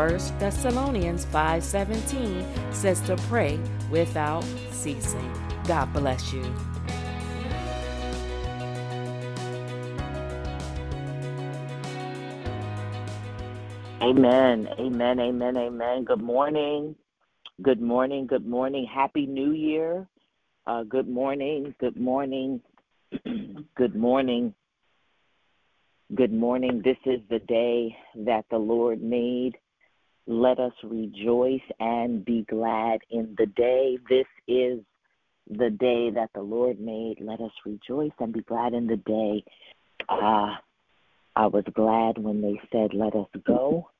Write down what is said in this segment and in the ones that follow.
1 Thessalonians 5:17 says to pray without ceasing. God bless you. Amen. Amen. Amen. Amen. Good morning. Good morning. Good morning. Happy New Year. Uh, good morning. Good morning. good morning. Good morning. This is the day that the Lord made. Let us rejoice and be glad in the day. This is the day that the Lord made. Let us rejoice and be glad in the day. Uh, I was glad when they said, "Let us go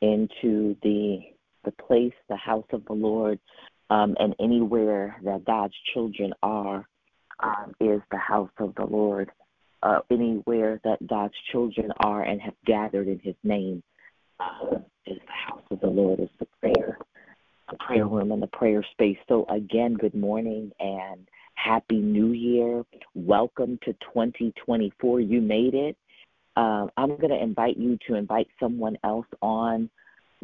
into the the place, the house of the Lord, um, and anywhere that God's children are um, is the house of the Lord. Uh, anywhere that God's children are and have gathered in His name uh, is the house of the Lord, is the prayer, the prayer room, and the prayer space. So again, good morning and happy New Year. Welcome to 2024. You made it. Uh, I'm going to invite you to invite someone else on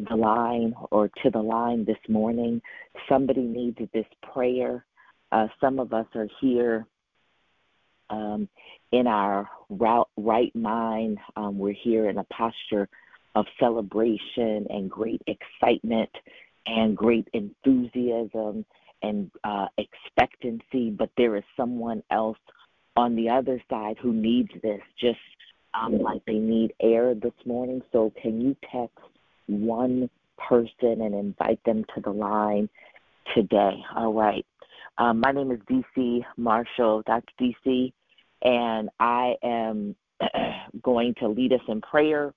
the line or to the line this morning. Somebody needs this prayer. Uh, some of us are here um, in our right mind. Um, we're here in a posture of celebration and great excitement and great enthusiasm and uh, expectancy, but there is someone else on the other side who needs this just um, like they need air this morning. So, can you text one person and invite them to the line today? All right. Um, my name is Dee C. Marshall, Dr. Dee C., and I am going to lead us in prayer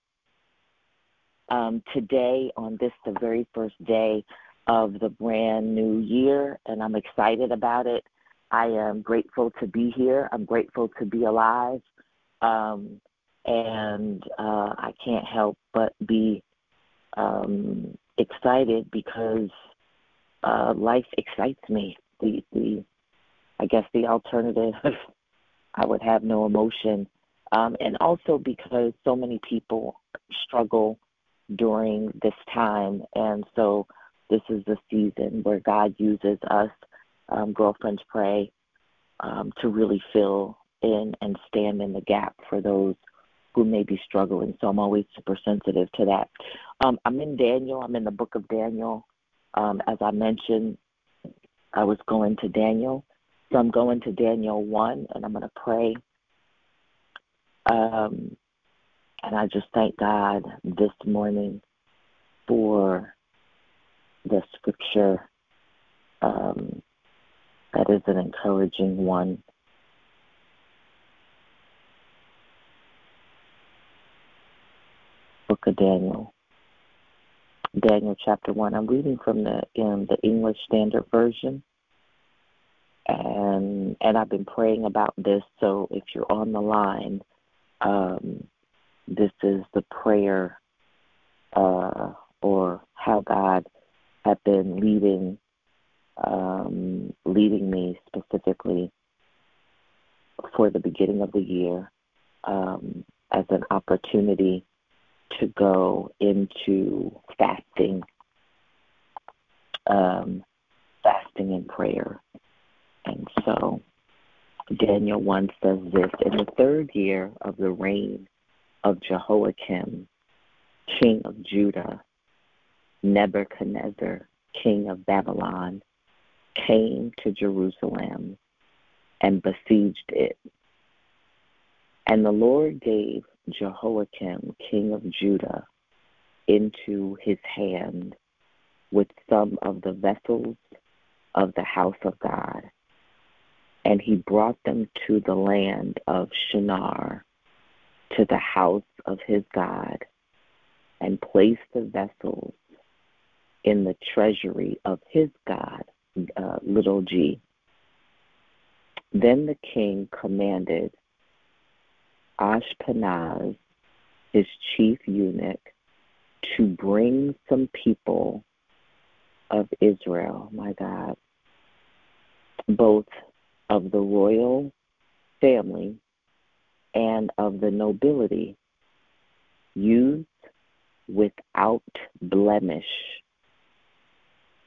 um, today on this, the very first day of the brand new year, and I'm excited about it. I am grateful to be here. I'm grateful to be alive. Um, and uh, I can't help but be um, excited because uh, life excites me. The, the, I guess the alternative, I would have no emotion. Um, and also because so many people struggle during this time. And so this is the season where God uses us, um, Girlfriends Pray, um, to really fill in and stand in the gap for those who may be struggling. So I'm always super sensitive to that. Um, I'm in Daniel. I'm in the book of Daniel. Um, as I mentioned, I was going to Daniel. So I'm going to Daniel 1, and I'm going to pray. Um, and I just thank God this morning for the scripture um, that is an encouraging one. Book of Daniel. Daniel chapter 1. I'm reading from the in the English Standard Version. And and I've been praying about this, so if you're on the line, um, this is the prayer uh, or how God had been leading um, leading me specifically for the beginning of the year um, as an opportunity to go into fasting, um, fasting and prayer. And so Daniel 1 says this In the third year of the reign of Jehoiakim, king of Judah, Nebuchadnezzar, king of Babylon, came to Jerusalem and besieged it. And the Lord gave Jehoiakim, king of Judah, into his hand with some of the vessels of the house of God. And he brought them to the land of Shinar, to the house of his God, and placed the vessels in the treasury of his God, uh, little g. Then the king commanded Ashpenaz, his chief eunuch, to bring some people of Israel, my God, both of the royal family and of the nobility, youths without blemish,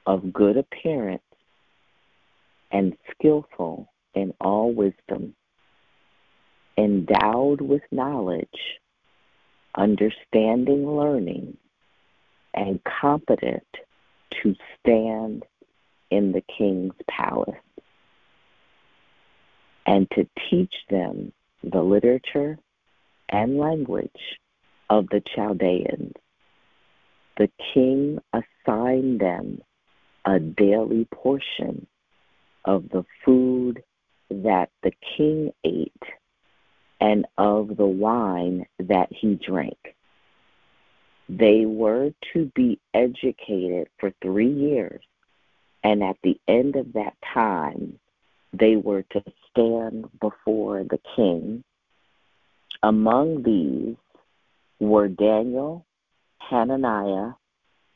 of good appearance, and skillful in all wisdom, endowed with knowledge, understanding learning, and competent to stand in the king's palace, and to teach them the literature and language of the Chaldeans. The king assigned them a daily portion of the food that the king ate and of the wine that he drank. They were to be educated for three years, and at the end of that time, they were to stand before the king. Among these were Daniel, Hananiah,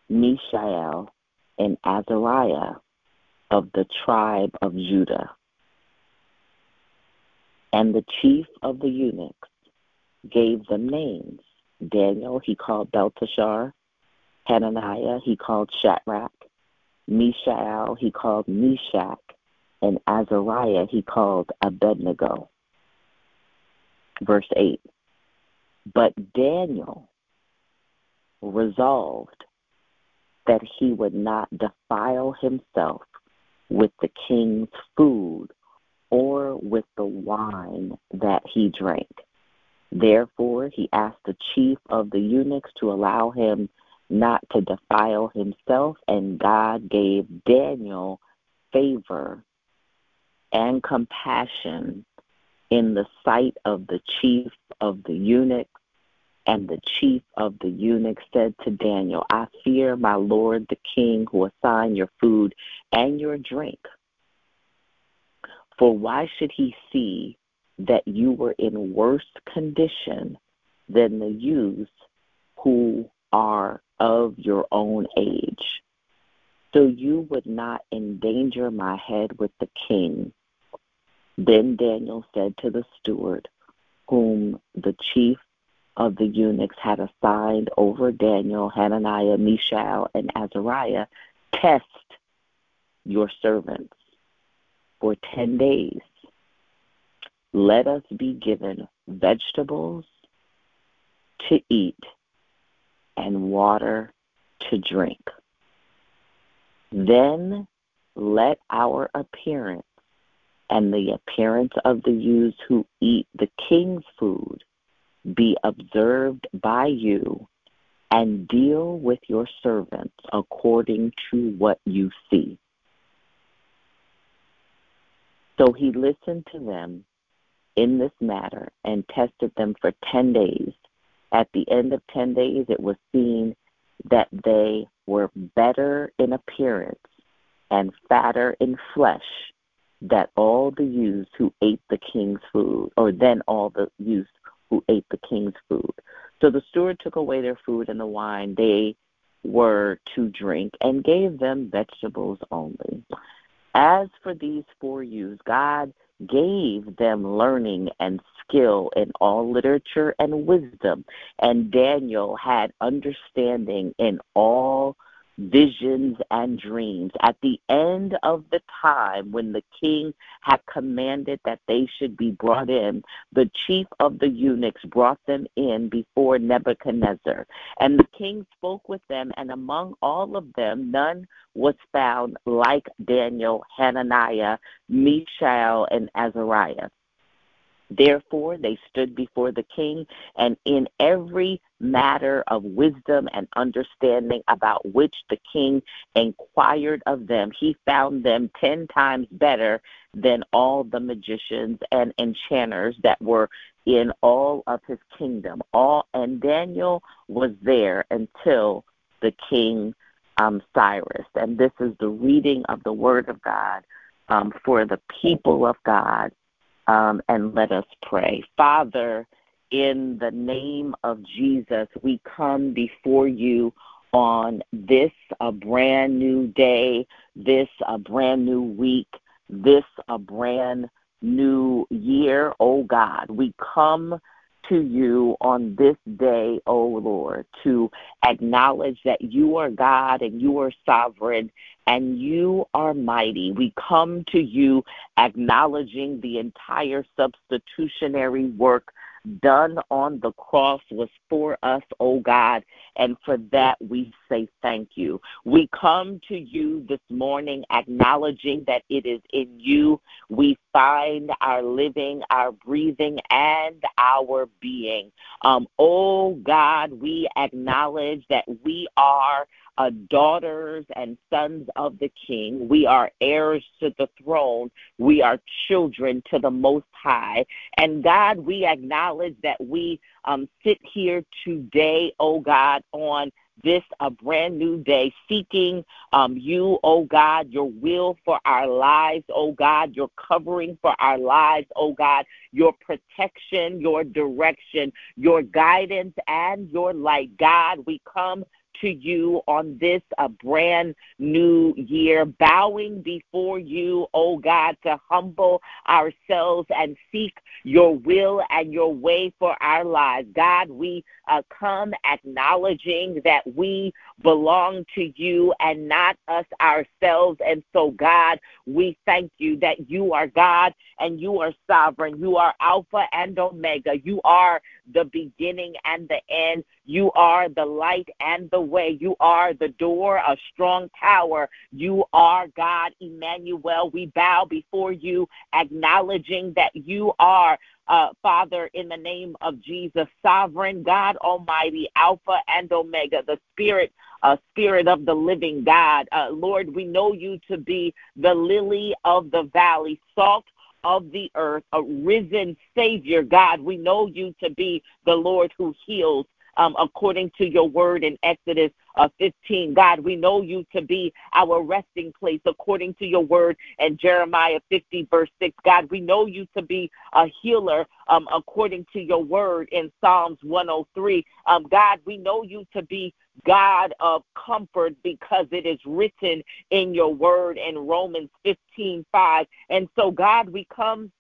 Mishael, and Azariah of the tribe of Judah. And the chief of the eunuchs gave them names. Daniel he called Belteshazzar, Hananiah he called Shadrach, Mishael he called Meshach, and Azariah he called Abednego. Verse 8 But Daniel resolved that he would not defile himself with the king's food or with the wine that he drank. Therefore, he asked the chief of the eunuchs to allow him not to defile himself, and God gave Daniel favor and compassion in the sight of the chief of the eunuchs. And the chief of the eunuchs said to Daniel, I fear my lord the king who assigned your food and your drink. For why should he see that you were in worse condition than the youths who are of your own age? So you would not endanger my head with the king. Then Daniel said to the steward, whom the chief of the eunuchs had assigned over Daniel, Hananiah, Mishael, and Azariah, test your servants for 10 days. Let us be given vegetables to eat and water to drink. Then let our appearance and the appearance of the youths who eat the king's food be observed by you and deal with your servants according to what you see. So he listened to them in this matter and tested them for 10 days. At the end of 10 days, it was seen that they were better in appearance and fatter in flesh than all the youths who ate the king's food, or then all the youths who ate the king's food. So the steward took away their food and the wine they were to drink and gave them vegetables only. As for these four youths, God gave them learning and skill in all literature and wisdom, and Daniel had understanding in all visions and dreams. At the end of the time, when the king had commanded that they should be brought in, the chief of the eunuchs brought them in before Nebuchadnezzar. And the king spoke with them, and among all of them, none was found like Daniel, Hananiah, Mishael, and Azariah. Therefore, they stood before the king, and in every matter of wisdom and understanding about which the king inquired of them, he found them ten times better than all the magicians and enchanters that were in all of his kingdom. All and Daniel was there until the king um, Cyrus. And this is the reading of the word of God um, for the people of God um, and let us pray. Father, in the name of Jesus, we come before you on this a brand new day, this a brand new week, this a brand new year, oh God. We come to you on this day, O oh Lord, to acknowledge that you are God and you are sovereign and you are mighty. We come to you acknowledging the entire substitutionary work done on the cross was for us, oh God, and for that we say thank you. We come to you this morning acknowledging that it is in you we find our living, our breathing, and our being. Um, oh God, we acknowledge that we are uh, daughters and sons of the King. We are heirs to the throne. We are children to the Most High. And God, we acknowledge that we um, sit here today, oh God, on this a brand new day, seeking um, you, oh God, your will for our lives, oh God, your covering for our lives, oh God, your protection, your direction, your guidance, and your light. God, we come to you on this a brand new year, bowing before you, oh God, to humble ourselves and seek your will and your way for our lives. God, we uh, come acknowledging that we belong to you and not us ourselves. And so, God, we thank you that you are God and you are sovereign. You are Alpha and Omega. You are the beginning and the end. You are the light and the way. You are the door, a strong tower. You are God, Emmanuel. We bow before you, acknowledging that you are uh, Father, in the name of Jesus, sovereign God Almighty, Alpha and Omega, the Spirit, uh, Spirit of the living God. Uh, Lord, we know you to be the lily of the valley, salt of the earth, a risen Savior, God. We know you to be the Lord who heals. Um, according to your word in Exodus uh, 15. God, we know you to be our resting place according to your word in Jeremiah 50, verse 6. God, we know you to be a healer um, according to your word in Psalms 103. Um, God, we know you to be God of comfort because it is written in your word in Romans 15, 5. And so, God, we come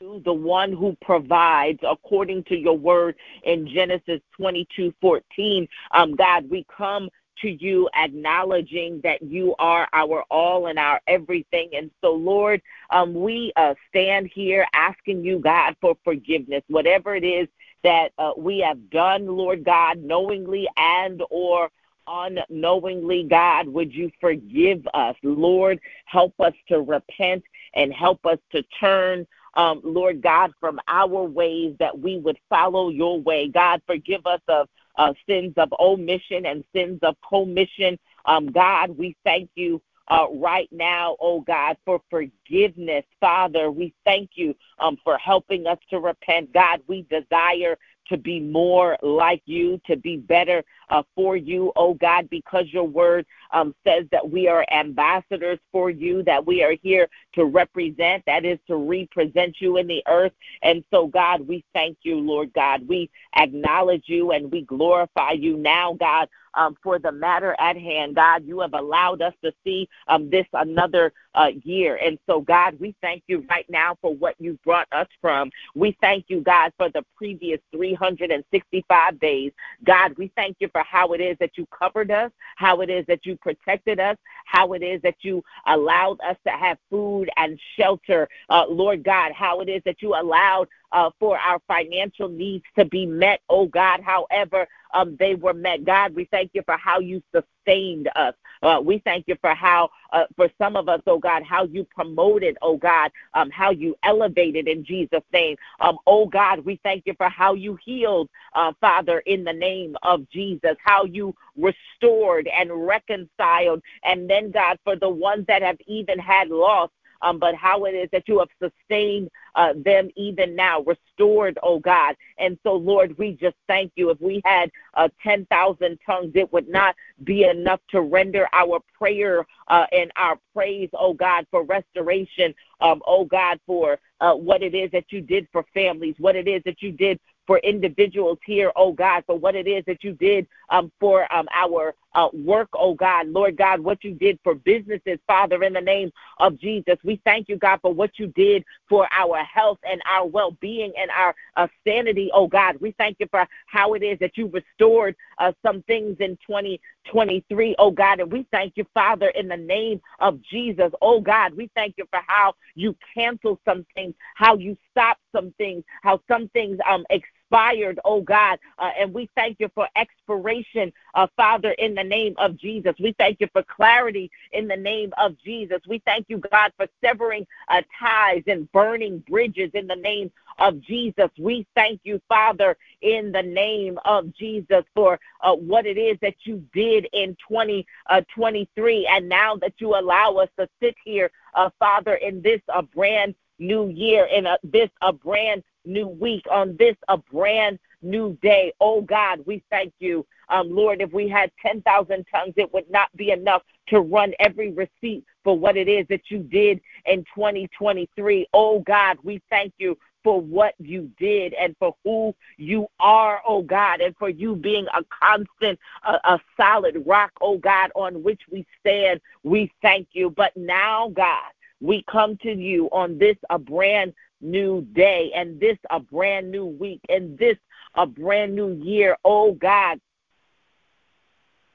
the one who provides according to your word in Genesis 22 14. Um, God, we come to you acknowledging that you are our all and our everything. And so, Lord, um, we uh, stand here asking you, God, for forgiveness, whatever it is that uh, we have done, Lord God, knowingly and or unknowingly, God, would you forgive us? Lord, help us to repent and help us to turn um, Lord God, from our ways that we would follow your way. God, forgive us of uh, sins of omission and sins of commission. Um, God, we thank you uh, right now, oh God, for forgiveness. Father, we thank you um, for helping us to repent. God, we desire to be more like you, to be better uh, for you, oh God, because your word um, says that we are ambassadors for you, that we are here to represent, that is to represent you in the earth. And so, God, we thank you, Lord God. We acknowledge you and we glorify you now, God, um, for the matter at hand. God, you have allowed us to see um, this another uh, year. And so, God, we thank you right now for what you brought us from. We thank you, God, for the previous 365 days. God, we thank you for how it is that you covered us, how it is that you protected us, how it is that you allowed us to have food and shelter. Uh, Lord God, how it is that you allowed uh, for our financial needs to be met, oh God, however um, they were met. God, we thank you for how you sustained us. Uh, we thank you for how, uh, for some of us, oh God, how you promoted, oh God, um, how you elevated in Jesus' name. Um, oh God, we thank you for how you healed, uh, Father, in the name of Jesus, how you restored and reconciled. And then, God, for the ones that have even had loss, um, but how it is that you have sustained uh, them even now, restored, oh God. And so, Lord, we just thank you. If we had uh, 10,000 tongues, it would not be enough to render our prayer uh, and our praise, oh God, for restoration, um, oh God, for uh, what it is that you did for families, what it is that you did for individuals here, oh God, for what it is that you did um, for um, our uh, work, oh God. Lord God, what you did for businesses, Father, in the name of Jesus. We thank you, God, for what you did for our health and our well being and our uh, sanity, oh God. We thank you for how it is that you restored uh, some things in 2023, oh God. And we thank you, Father, in the name of Jesus, oh God. We thank you for how you canceled some things, how you stopped some things, how some things um, expired, oh God. Uh, and we thank you for expiration, uh, Father, in the name of Jesus. We thank you for clarity in the name of Jesus. We thank you, God, for severing uh, ties and burning bridges in the name of Jesus. We thank you, Father, in the name of Jesus for uh, what it is that you did in 2023. Uh, and now that you allow us to sit here, uh, Father, in this a brand new year, in a, this a brand new week, on this a brand new day. Oh God, we thank you. Um, Lord, if we had 10,000 tongues, it would not be enough to run every receipt for what it is that you did in 2023. Oh God, we thank you for what you did and for who you are, oh God, and for you being a constant, a, a solid rock, oh God, on which we stand. We thank you. But now, God, we come to you on this a brand new day and this a brand new week and this a brand new year, oh God,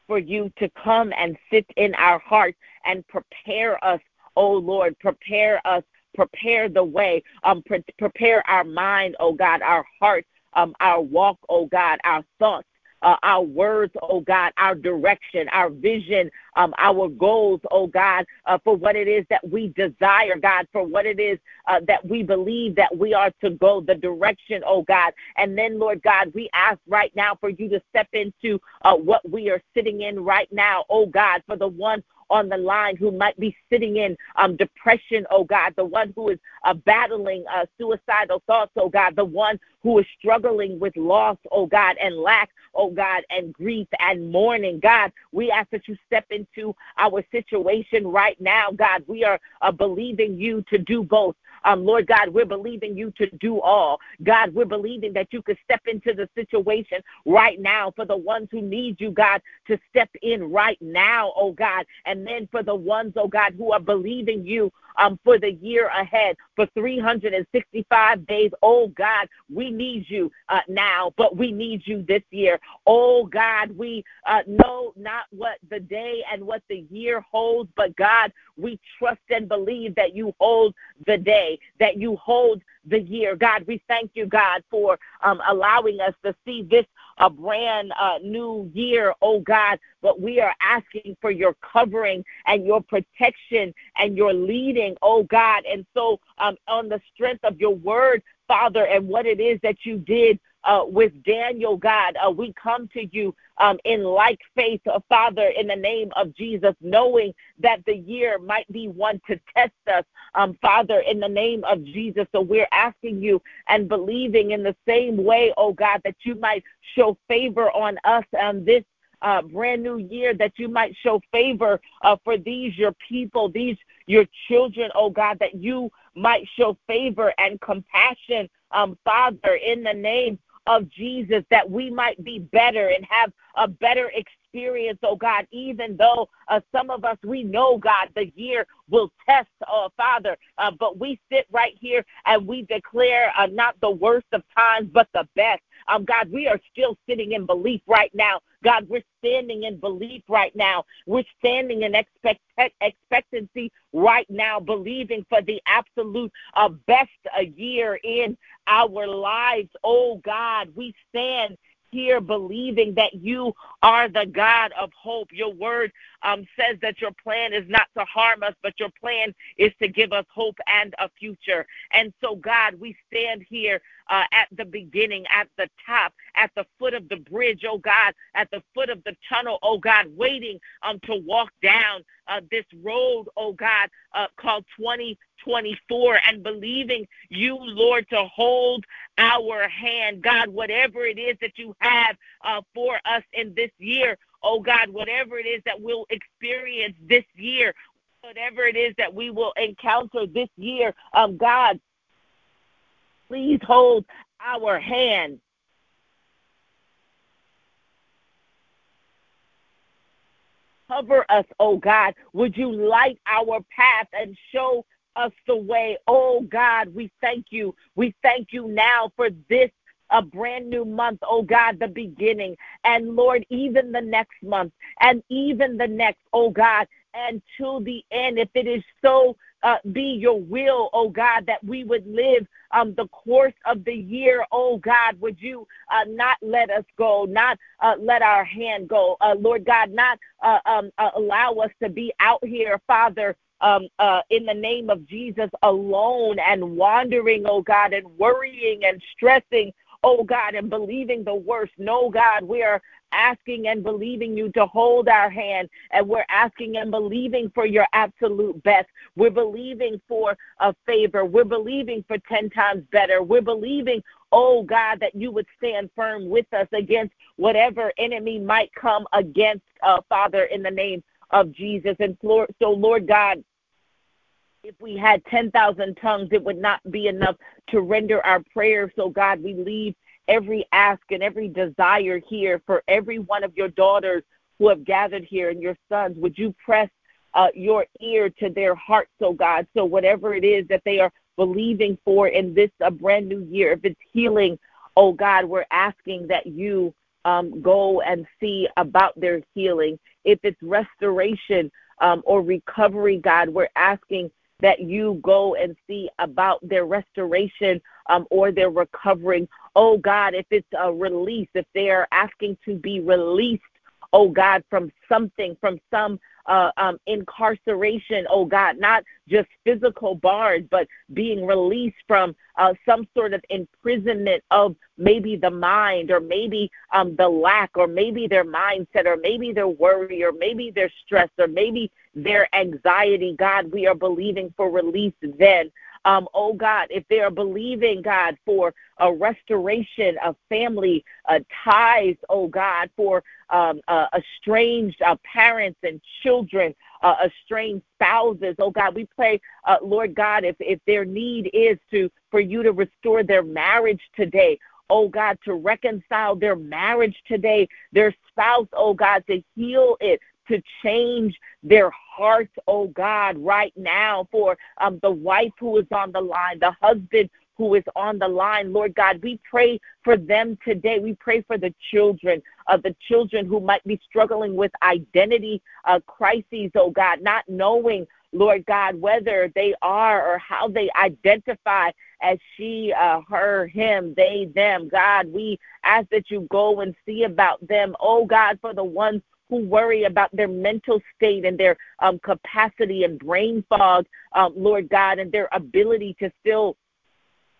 for you to come and sit in our hearts and prepare us, oh Lord, prepare us, prepare the way, um, pre- prepare our mind, oh God, our heart, um, our walk, oh God, our thoughts uh, our words, oh God, our direction, our vision, um, our goals, oh God, uh, for what it is that we desire, God, for what it is uh, that we believe that we are to go, the direction, oh God. And then, Lord God, we ask right now for you to step into uh, what we are sitting in right now, oh God, for the one on the line who might be sitting in um, depression, oh God, the one who is uh, battling uh, suicidal thoughts, oh God, the one who is struggling with loss, oh God, and lack, oh God, and grief and mourning. God, we ask that you step into our situation right now, God. We are uh, believing you to do both. Um, Lord God, we're believing you to do all. God, we're believing that you could step into the situation right now for the ones who need you, God, to step in right now, oh God. And then for the ones, oh God, who are believing you um, for the year ahead, for 365 days. Oh God, we need you uh, now, but we need you this year. Oh God, we uh, know not what the day and what the year holds, but God, we trust and believe that you hold the day, that you hold the year. God, we thank you, God, for um, allowing us to see this a brand uh, new year, oh God. But we are asking for your covering and your protection and your leading, oh God. And so, um, on the strength of your word, Father, and what it is that you did uh, with Daniel, God. Uh, we come to you um, in like faith, uh, Father, in the name of Jesus, knowing that the year might be one to test us, um, Father, in the name of Jesus. So we're asking you and believing in the same way, oh God, that you might show favor on us on this uh, brand new year that you might show favor uh, for these your people, these your children, oh God, that you might show favor and compassion, um, Father, in the name of Jesus, that we might be better and have a better experience, oh God, even though uh, some of us, we know, God, the year will test, oh Father, uh, but we sit right here and we declare uh, not the worst of times, but the best. Um, God, we are still sitting in belief right now. God, we're standing in belief right now. We're standing in expect- expectancy right now, believing for the absolute uh, best uh, year in our lives. Oh, God, we stand here believing that you are the God of hope. Your word um, says that your plan is not to harm us, but your plan is to give us hope and a future. And so, God, we stand here uh, at the beginning, at the top, at the foot of the bridge, oh God, at the foot of the tunnel, oh God, waiting um, to walk down uh, this road, oh God, uh, called 2024, and believing you, Lord, to hold our hand. God, whatever it is that you have uh, for us in this year, oh God, whatever it is that we'll experience this year, whatever it is that we will encounter this year, um, God, please hold our hand. Cover us, oh God. Would you light our path and show us the way? Oh God, we thank you. We thank you now for this a brand new month, oh God, the beginning. And Lord, even the next month and even the next, oh God, and to the end, if it is so uh, be your will, oh God, that we would live um, the course of the year, oh God, would you uh, not let us go, not uh, let our hand go, uh, Lord God, not uh, um, uh, allow us to be out here, Father, um, uh, in the name of Jesus alone and wandering, oh God, and worrying and stressing, oh God, and believing the worst. No, God, we are asking and believing you to hold our hand, and we're asking and believing for your absolute best. We're believing for a favor. We're believing for 10 times better. We're believing, oh God, that you would stand firm with us against whatever enemy might come against, uh, Father, in the name of Jesus. And so, Lord God, if we had 10,000 tongues, it would not be enough to render our prayer. So, God, we leave every ask and every desire here for every one of your daughters who have gathered here and your sons. Would you press uh, your ear to their hearts, oh God? So, whatever it is that they are believing for in this a brand new year, if it's healing, oh God, we're asking that you um, go and see about their healing. If it's restoration um, or recovery, God, we're asking that you go and see about their restoration um, or their recovering. Oh God, if it's a release, if they are asking to be released, oh God, from something, from some uh, um, incarceration, oh God, not just physical bars, but being released from uh, some sort of imprisonment of maybe the mind or maybe um, the lack or maybe their mindset or maybe their worry or maybe their stress or maybe their anxiety. God, we are believing for release then. Um, oh God, if they are believing, God, for a restoration of family uh, ties, oh God, for um, uh, estranged uh, parents and children, uh, estranged spouses, oh God, we pray, uh, Lord God, if, if their need is to for you to restore their marriage today, oh God, to reconcile their marriage today, their spouse, oh God, to heal it, to change their hearts, oh God, right now for um, the wife who is on the line, the husband who is on the line. Lord God, we pray for them today. We pray for the children, of uh, the children who might be struggling with identity uh, crises, oh God, not knowing, Lord God, whether they are or how they identify as she, uh, her, him, they, them. God, we ask that you go and see about them, oh God, for the ones who worry about their mental state and their um, capacity and brain fog, um, Lord God, and their ability to still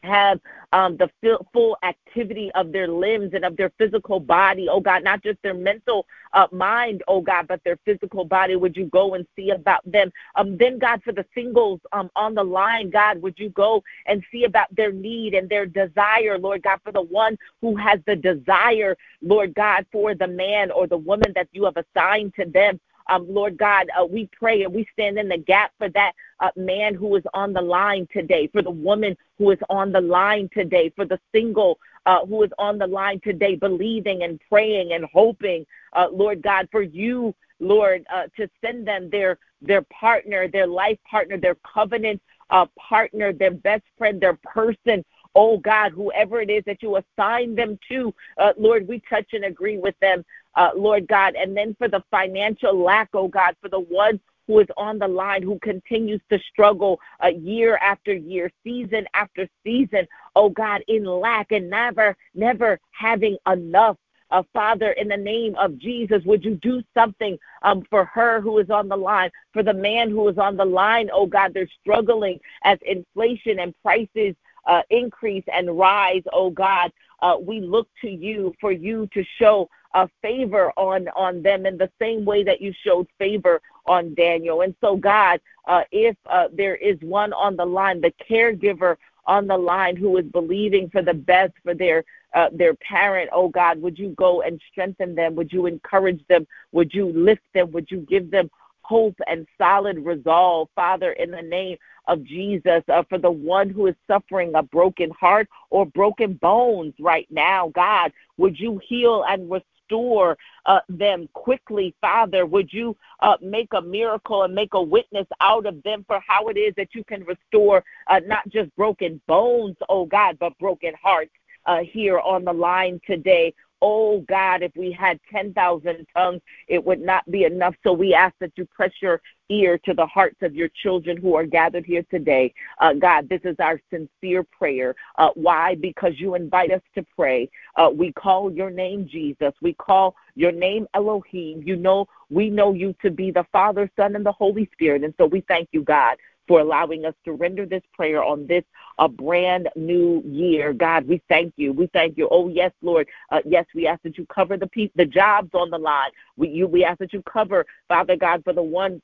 have um, the full activity of their limbs and of their physical body, oh God, not just their mental uh, mind, oh God, but their physical body. Would you go and see about them? Um, then, God, for the singles um, on the line, God, would you go and see about their need and their desire, Lord God, for the one who has the desire, Lord God, for the man or the woman that you have assigned to them. Um, Lord God, uh, we pray and we stand in the gap for that uh, man who is on the line today, for the woman who is on the line today, for the single uh, who is on the line today, believing and praying and hoping, uh, Lord God, for you, Lord, uh, to send them their their partner, their life partner, their covenant uh, partner, their best friend, their person. Oh God, whoever it is that you assign them to, uh, Lord, we touch and agree with them, uh, Lord God. And then for the financial lack, oh God, for the one who is on the line, who continues to struggle uh, year after year, season after season, oh God, in lack and never, never having enough. Uh, Father, in the name of Jesus, would you do something um, for her who is on the line, for the man who is on the line? Oh God, they're struggling as inflation and prices uh, increase and rise. Oh God, uh, we look to you for you to show a favor on on them in the same way that you showed favor on Daniel. And so, God, uh, if uh, there is one on the line, the caregiver on the line who is believing for the best for their uh, their parent, oh God, would you go and strengthen them? Would you encourage them? Would you lift them? Would you give them hope and solid resolve, Father, in the name of Jesus, uh, for the one who is suffering a broken heart or broken bones right now, God, would you heal and restore? Restore uh, them quickly, Father. Would you uh, make a miracle and make a witness out of them for how it is that you can restore uh, not just broken bones, oh God, but broken hearts uh, here on the line today. Oh God, if we had 10,000 tongues, it would not be enough. So we ask that you press your ear to the hearts of your children who are gathered here today. Uh, God, this is our sincere prayer. Uh, why? Because you invite us to pray. Uh, we call your name Jesus. We call your name Elohim. You know, we know you to be the Father, Son, and the Holy Spirit. And so we thank you, God for allowing us to render this prayer on this a brand new year. God, we thank you. We thank you. Oh yes, Lord. Uh, yes, we ask that you cover the pe- the jobs on the line. We you we ask that you cover, Father God, for the one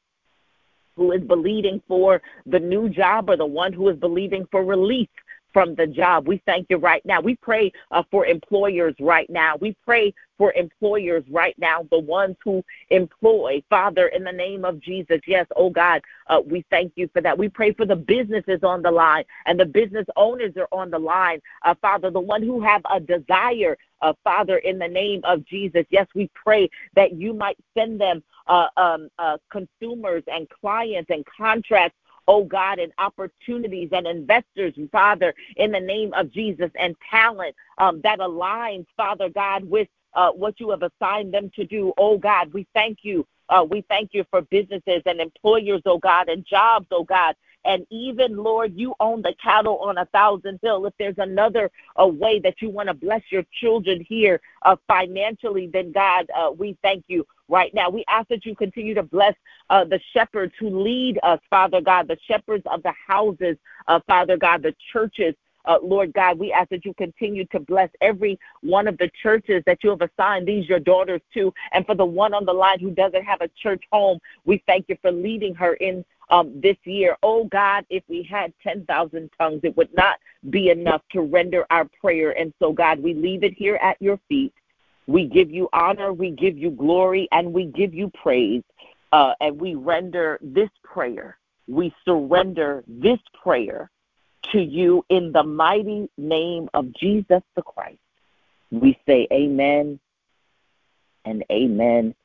who is believing for the new job or the one who is believing for relief from the job. We thank you right now. We pray uh, for employers right now. We pray for employers right now, the ones who employ. Father, in the name of Jesus, yes, oh God, uh, we thank you for that. We pray for the businesses on the line and the business owners are on the line. Uh, Father, the one who have a desire, uh, Father, in the name of Jesus, yes, we pray that you might send them uh, um, uh, consumers and clients and contracts oh God, and opportunities and investors, Father, in the name of Jesus, and talent um, that aligns, Father God, with uh, what you have assigned them to do. Oh God, we thank you. Uh, we thank you for businesses and employers, oh God, and jobs, oh God. And even, Lord, you own the cattle on a thousand hill. If there's another uh, way that you want to bless your children here uh, financially, then God, uh, we thank you right now. We ask that you continue to bless uh, the shepherds who lead us, Father God, the shepherds of the houses, uh, Father God, the churches. Uh, Lord God, we ask that you continue to bless every one of the churches that you have assigned these your daughters to. And for the one on the line who doesn't have a church home, we thank you for leading her in um, this year. Oh God, if we had 10,000 tongues, it would not be enough to render our prayer. And so, God, we leave it here at your feet. We give you honor, we give you glory, and we give you praise. Uh, and we render this prayer, we surrender this prayer to you in the mighty name of Jesus the Christ. We say amen and amen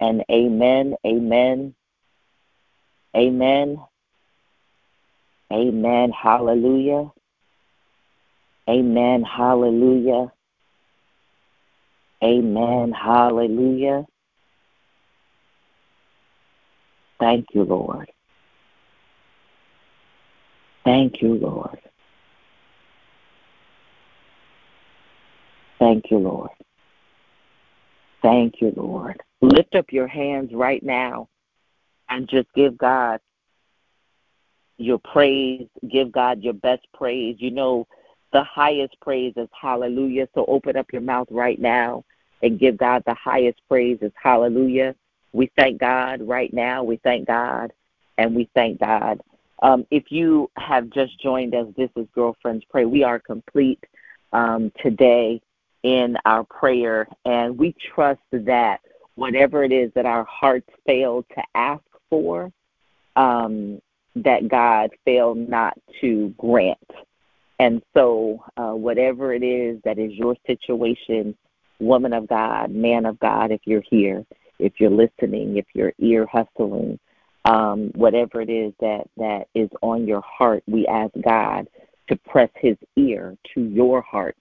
and amen, amen, amen, amen, hallelujah, amen, hallelujah. Amen. Hallelujah. Thank you, Lord. Thank you, Lord. Thank you, Lord. Thank you, Lord. Lift up your hands right now and just give God your praise. Give God your best praise. You know, the highest praise is hallelujah. So open up your mouth right now and give God the highest praise is hallelujah. We thank God right now. We thank God and we thank God. Um, if you have just joined us, this is Girlfriends Pray. We are complete um, today in our prayer, and we trust that whatever it is that our hearts fail to ask for, um, that God failed not to grant. And so, uh, whatever it is that is your situation, woman of God, man of God, if you're here, if you're listening, if you're ear hustling, um, whatever it is that, that is on your heart, we ask God to press his ear to your heart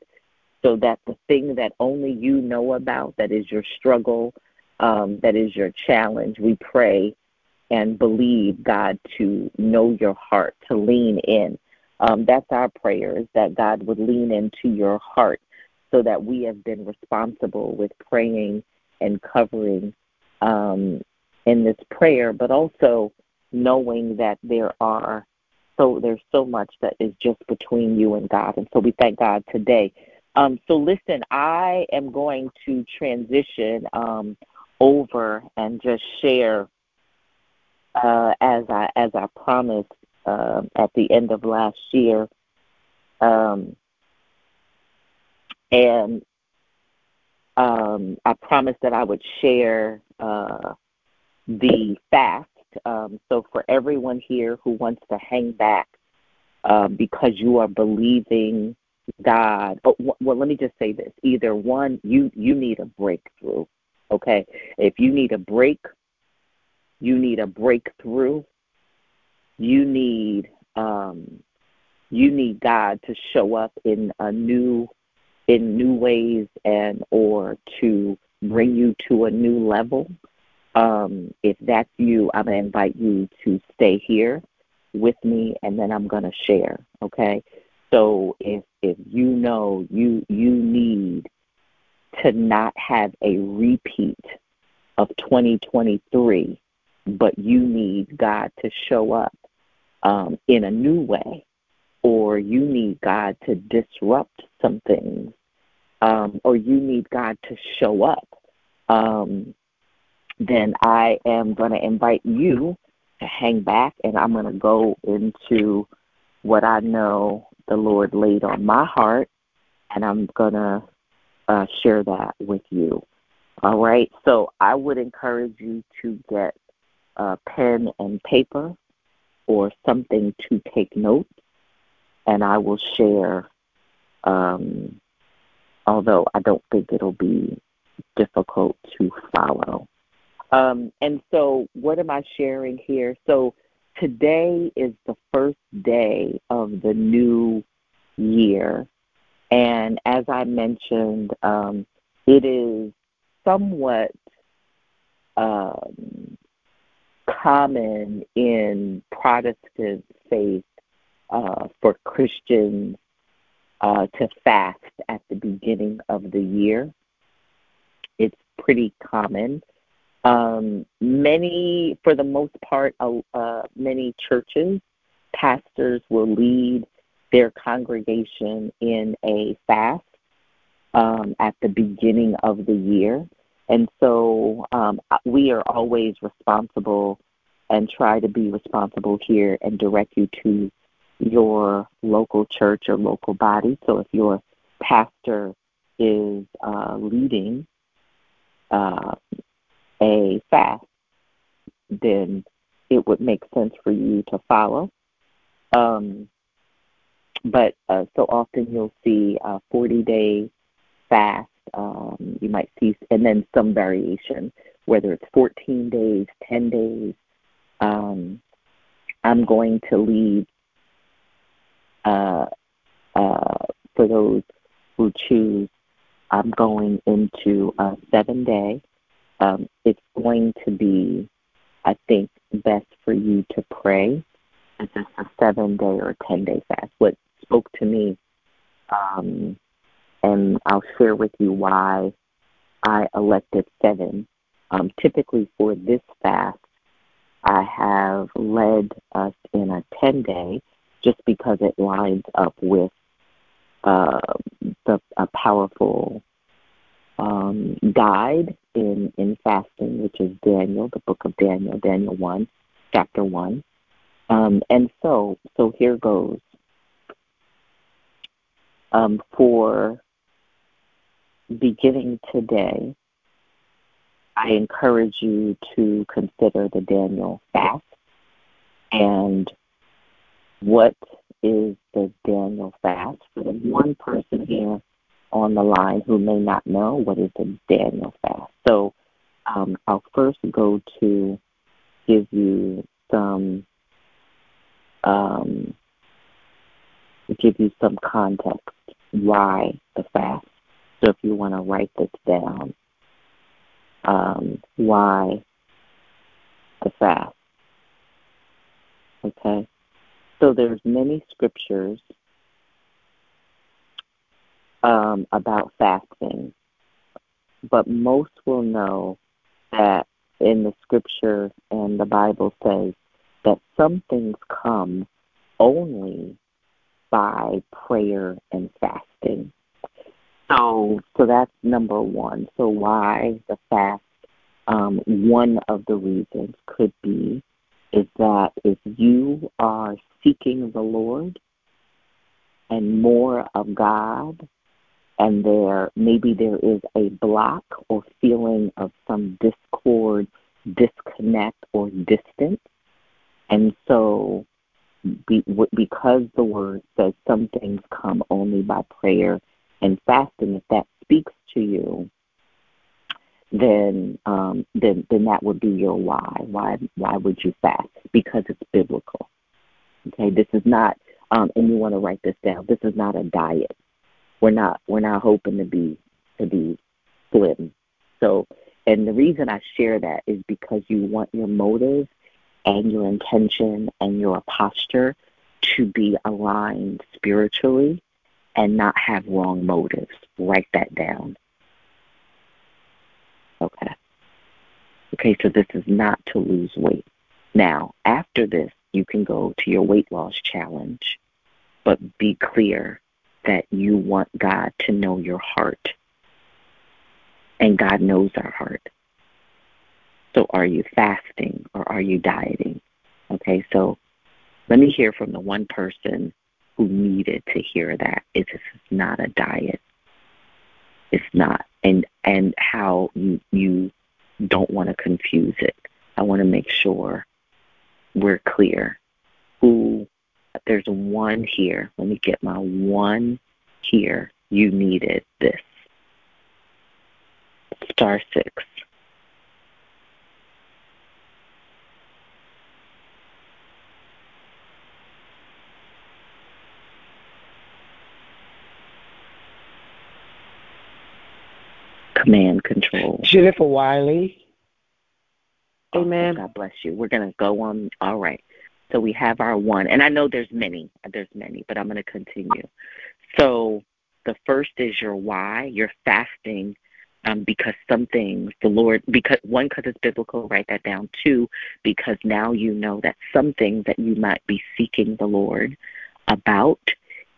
so that the thing that only you know about, that is your struggle, um, that is your challenge, we pray and believe God to know your heart, to lean in. Um, that's our prayer, is that God would lean into your heart so that we have been responsible with praying and covering um, in this prayer, but also knowing that there are so there's so much that is just between you and God, and so we thank God today. Um, so listen, I am going to transition um, over and just share uh, as I as I promised uh, at the end of last year. Um, and um, I promised that I would share uh, the fast. Um, so for everyone here who wants to hang back uh, because you are believing God, oh, well, let me just say this: either one, you you need a breakthrough. Okay, if you need a break, you need a breakthrough. You need um, you need God to show up in a new in new ways and or to bring you to a new level. Um, if that's you, I'm going to invite you to stay here with me, and then I'm going to share. Okay. So if if you know you you need to not have a repeat of 2023, but you need God to show up um, in a new way, or you need God to disrupt some things um, or you need God to show up, um, then I am going to invite you to hang back and I'm going to go into what I know the Lord laid on my heart, and I'm going to uh, share that with you. All right, so I would encourage you to get a pen and paper or something to take notes, and I will share um, although I don't think it'll be difficult to follow. Um, and so, what am I sharing here? So, today is the first day of the new year. And as I mentioned, um, it is somewhat um, common in Protestant faith uh, for Christians uh, to fast at the beginning of the year. It's pretty common. Um, many, for the most part, uh, many churches, pastors will lead their congregation in a fast um, at the beginning of the year. And so um, we are always responsible and try to be responsible here and direct you to your local church or local body. So if your pastor is uh, leading uh, a fast, then it would make sense for you to follow. Um, but uh, so often you'll see a 40 day fast. Um, you might see, and then some variation, whether it's 14 days, 10 days. Um, I'm going to lead uh, uh, for those who choose, I'm going into a seven day. Um, it's going to be, I think, best for you to pray. A seven day or a 10 day fast. What spoke to me, um, and I'll share with you why I elected seven. Um, typically, for this fast, I have led us in a 10 day just because it lines up with uh, the a powerful um, guide in in fasting, which is Daniel, the book of Daniel, Daniel one, chapter one, um, and so so here goes. Um, for beginning today, I encourage you to consider the Daniel fast and what is the Daniel fast? For the one person here on the line who may not know what is the Daniel fast. So um, I'll first go to give you some um, give you some context why the fast. So if you want to write this down, um, why the fast. Okay. So there's many scriptures um, about fasting, but most will know that in the scripture and the Bible says that some things come only by prayer and fasting. So, so that's number one. So, why the fast? Um, one of the reasons could be is that if you are seeking the Lord and more of God, and there maybe there is a block or feeling of some discord, disconnect, or distance, and so be, because the word says some things come only by prayer and fasting, if that speaks to you, then um, then then that would be your why. Why why would you fast? Because it's biblical. Okay, this is not, um, and you want to write this down. This is not a diet. We're not we're not hoping to be to be slim. So, and the reason I share that is because you want your motive and your intention and your posture to be aligned spiritually and not have wrong motives. Write that down. Okay. Okay, so this is not to lose weight. Now, after this, you can go to your weight loss challenge, but be clear that you want God to know your heart. And God knows our heart. So are you fasting or are you dieting? Okay, so let me hear from the one person who needed to hear that. It's not a diet. It's not. And and how you you don't want to confuse it. I want to make sure we're clear. Who there's one here. Let me get my one here. You needed this. Star six. Command control. Jennifer Wiley. Amen. God bless you. We're going to go on. All right. So we have our one, and I know there's many. There's many, but I'm going to continue. So the first is your why. You're fasting um, because some things the Lord, because one, because it's biblical, write that down. Two, because now you know that some things that you might be seeking the Lord about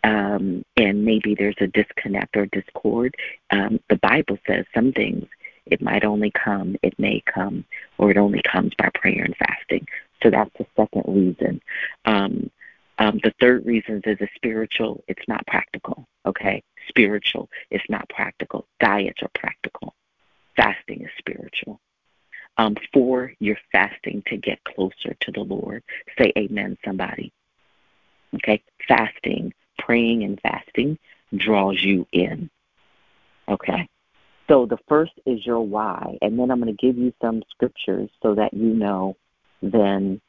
um, and maybe there's a disconnect or discord. Um, the Bible says some things it might only come, it may come, or it only comes by prayer and fasting. So that's the second reason. Um, um, the third reason is a spiritual, it's not practical. Okay? Spiritual, it's not practical. Diets are practical. Fasting is spiritual. Um, four, you're fasting to get closer to the Lord. Say amen, somebody. Okay? Fasting praying and fasting draws you in. Okay? So the first is your why, and then I'm going to give you some scriptures so that you know then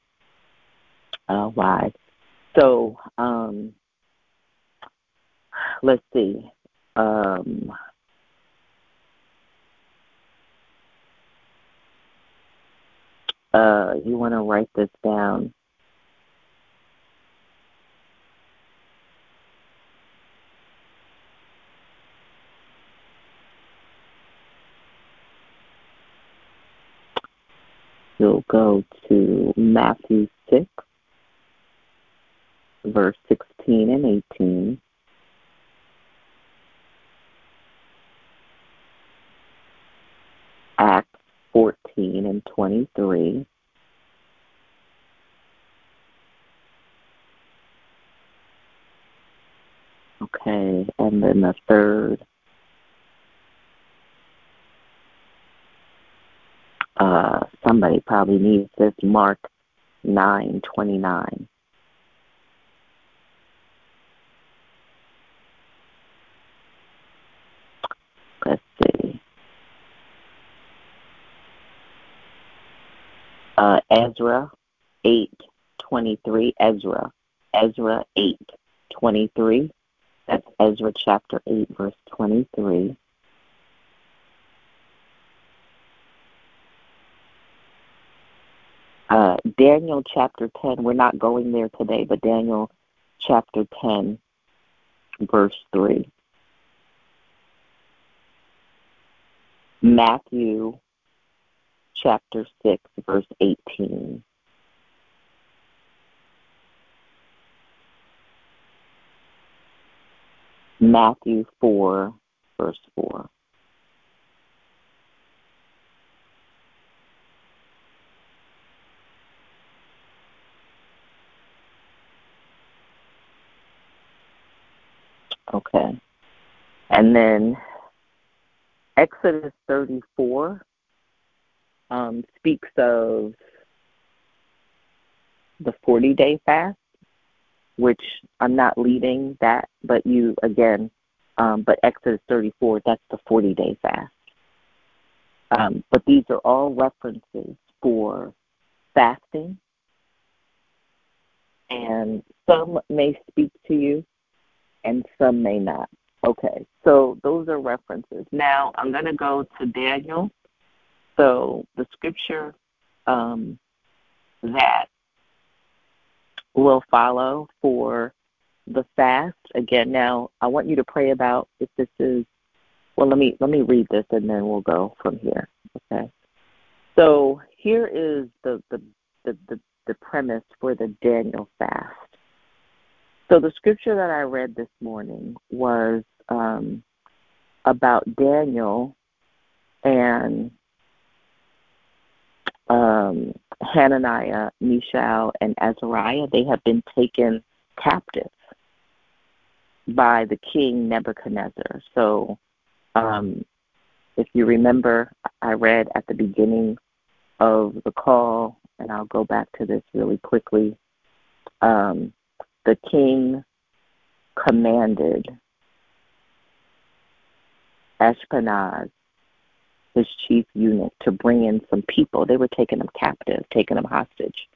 uh, why. So um, let's see. Um, uh, you want to write this down. We'll go to Matthew 6, verse 16 and 18. Acts 14 and 23. Okay, and then the third Uh, somebody probably needs this Mark 9:29. Let's see. Uh, Ezra 8:23. Ezra. Ezra 8:23. That's Ezra chapter 8, verse 23. Daniel chapter 10, we're not going there today, but Daniel chapter 10, verse 3. Matthew chapter 6, verse 18. Matthew 4, verse 4. Okay. And then Exodus 34 um, speaks of the 40 day fast, which I'm not leading that, but you, again, um, but Exodus 34, that's the 40 day fast. Um, but these are all references for fasting, and some may speak to you and some may not. Okay, so those are references. Now I'm going to go to Daniel. So the scripture um, that will follow for the fast again. Now I want you to pray about if this is. Well, let me let me read this and then we'll go from here. Okay. So here is the the the, the, the premise for the Daniel fast. So the scripture that I read this morning was um, about Daniel and um, Hananiah, Mishael, and Azariah. They have been taken captive by the king Nebuchadnezzar. So, um, if you remember, I read at the beginning of the call, and I'll go back to this really quickly. Um, the king commanded Ashpenaz, his chief eunuch, to bring in some people. They were taking them captive, taking them hostage,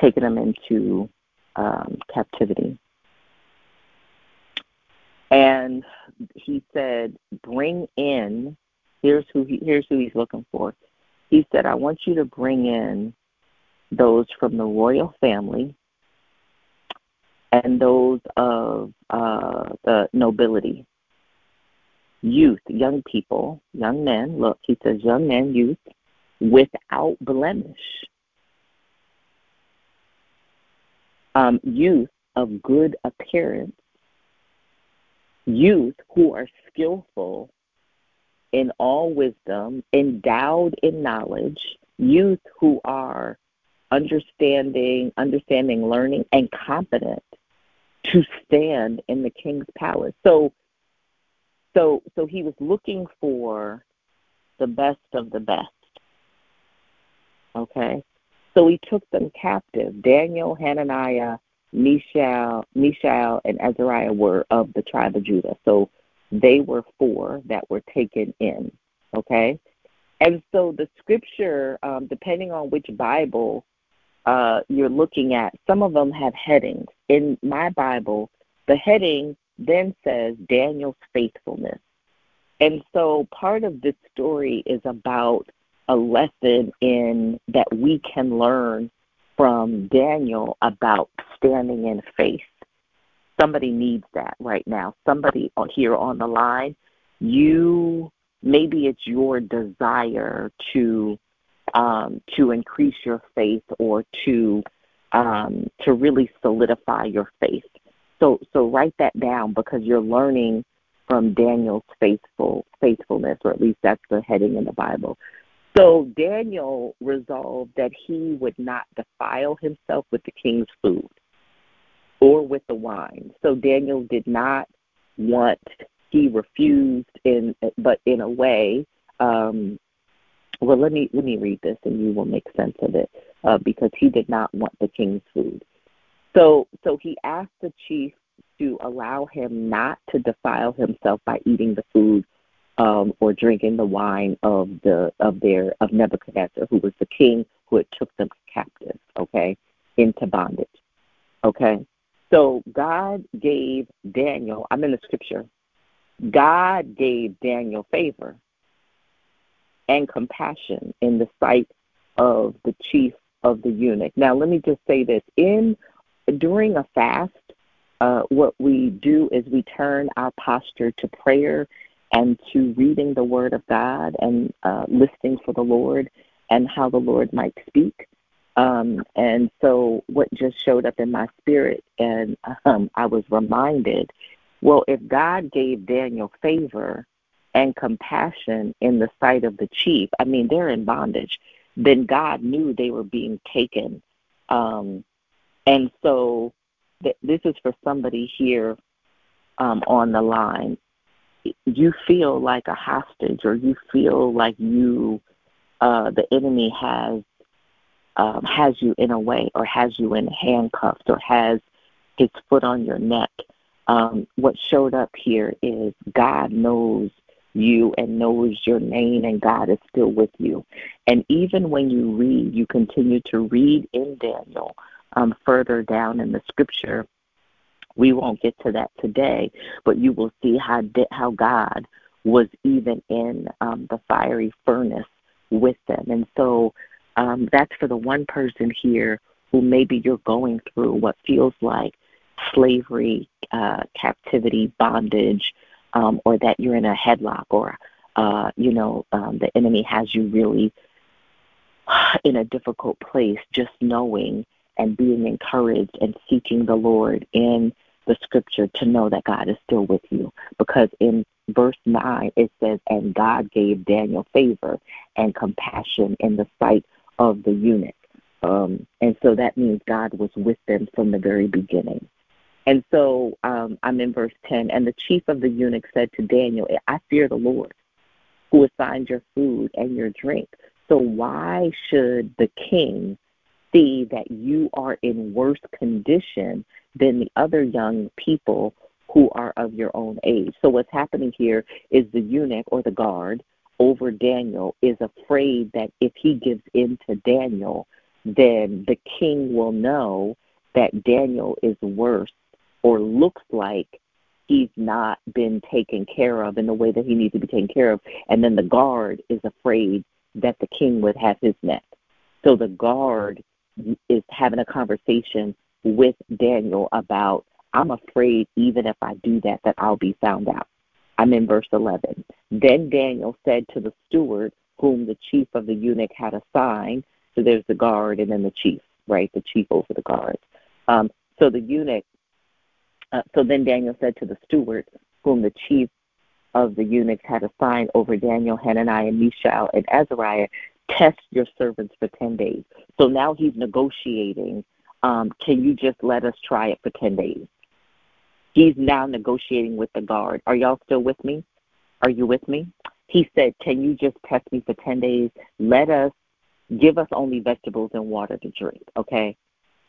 taking them into um, captivity. And he said, "Bring in. Here's who he, here's who he's looking for." He said, "I want you to bring in those from the royal family and those of uh, the nobility, youth, young people, young men. Look, he says, young men, youth, without blemish. Um, youth of good appearance, youth who are skillful in all wisdom, endowed in knowledge, youth who are understanding, understanding learning, and competent to stand in the king's palace. So so so he was looking for the best of the best. Okay? So he took them captive. Daniel, Hananiah, Mishael, Mishael and Azariah were of the tribe of Judah. So they were four that were taken in. Okay? And so the scripture, um, depending on which Bible uh, you're looking at, some of them have headings. In my Bible, the heading then says Daniel's faithfulness. And so part of this story is about a lesson in that we can learn from Daniel about standing in faith. Somebody needs that right now. Somebody here on the line, you maybe it's your desire to um, to increase your faith or to um, to really solidify your faith. So so write that down because you're learning from Daniel's faithful faithfulness, or at least that's the heading in the Bible. So Daniel resolved that he would not defile himself with the king's food or with the wine. So Daniel did not want he refused in but in a way um, well, let me let me read this, and you will make sense of it, uh, because he did not want the king's food. So, so he asked the chief to allow him not to defile himself by eating the food um, or drinking the wine of the of their of Nebuchadnezzar, who was the king who had took them captive, okay, into bondage. Okay. So God gave Daniel, I'm in the scripture, God gave Daniel favor and compassion in the sight of the chief of the eunuch. Now let me just say this. In during a fast, uh, what we do is we turn our posture to prayer and to reading the Word of God and uh, listening for the Lord and how the Lord might speak. Um, and so, what just showed up in my spirit, and um, I was reminded well, if God gave Daniel favor and compassion in the sight of the chief, I mean, they're in bondage, then God knew they were being taken. Um, and so, th- this is for somebody here um, on the line. You feel like a hostage or you feel like you uh the enemy has um has you in a way or has you in handcuffs or has his foot on your neck. Um what showed up here is god knows you and knows your name and god is still with you and even when you read you continue to read in daniel um further down in the scripture we won't get to that today, but you will see how how God was even in um, the fiery furnace with them. And so um, that's for the one person here who maybe you're going through what feels like slavery, uh, captivity, bondage, um, or that you're in a headlock, or uh, you know um, the enemy has you really in a difficult place. Just knowing and being encouraged and seeking the Lord in the scripture to know that God is still with you. Because in verse 9, it says, And God gave Daniel favor and compassion in the sight of the eunuch. Um, and so that means God was with them from the very beginning. And so um, I'm in verse 10. And the chief of the eunuch said to Daniel, I fear the Lord, who assigned your food and your drink. So why should the king see that you are in worse condition than the other young people who are of your own age. So what's happening here is the eunuch or the guard over Daniel is afraid that if he gives in to Daniel, then the king will know that Daniel is worse or looks like he's not been taken care of in the way that he needs to be taken care of. And then the guard is afraid that the king would have his neck. So the guard is having a conversation with Daniel about, I'm afraid even if I do that, that I'll be found out. I'm in verse 11. Then Daniel said to the steward, whom the chief of the eunuch had assigned, so there's the guard and then the chief, right? The chief over the guards. Um, so the eunuch, uh, so then Daniel said to the steward, whom the chief of the eunuchs had assigned over Daniel, Hananiah, Mishael, and Azariah, test your servants for 10 days. So now he's negotiating um, can you just let us try it for 10 days? He's now negotiating with the guard. Are y'all still with me? Are you with me? He said, Can you just test me for 10 days? Let us give us only vegetables and water to drink, okay?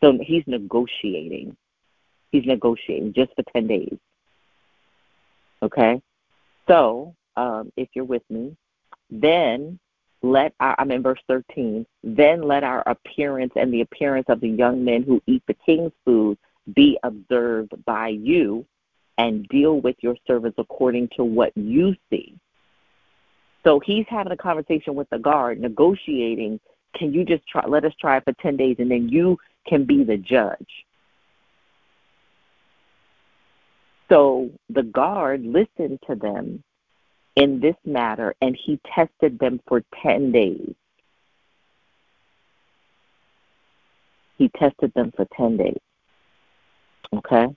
So he's negotiating. He's negotiating just for 10 days, okay? So um, if you're with me, then let our, I'm in verse 13, then let our appearance and the appearance of the young men who eat the king's food be observed by you and deal with your servants according to what you see. So he's having a conversation with the guard, negotiating, can you just try, let us try it for 10 days and then you can be the judge. So the guard listened to them in this matter, and he tested them for 10 days. He tested them for 10 days. Okay?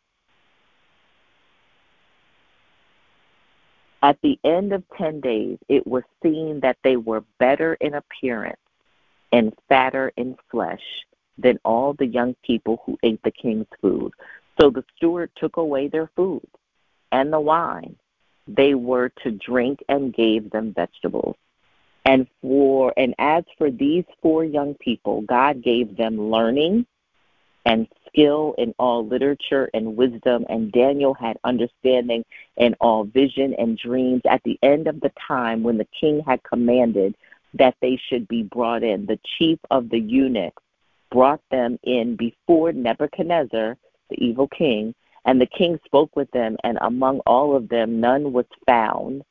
At the end of 10 days, it was seen that they were better in appearance and fatter in flesh than all the young people who ate the king's food. So the steward took away their food and the wine they were to drink and gave them vegetables. And for and as for these four young people, God gave them learning and skill in all literature and wisdom, and Daniel had understanding in all vision and dreams. At the end of the time when the king had commanded that they should be brought in, the chief of the eunuchs brought them in before Nebuchadnezzar, the evil king, and the king spoke with them, and among all of them none was found.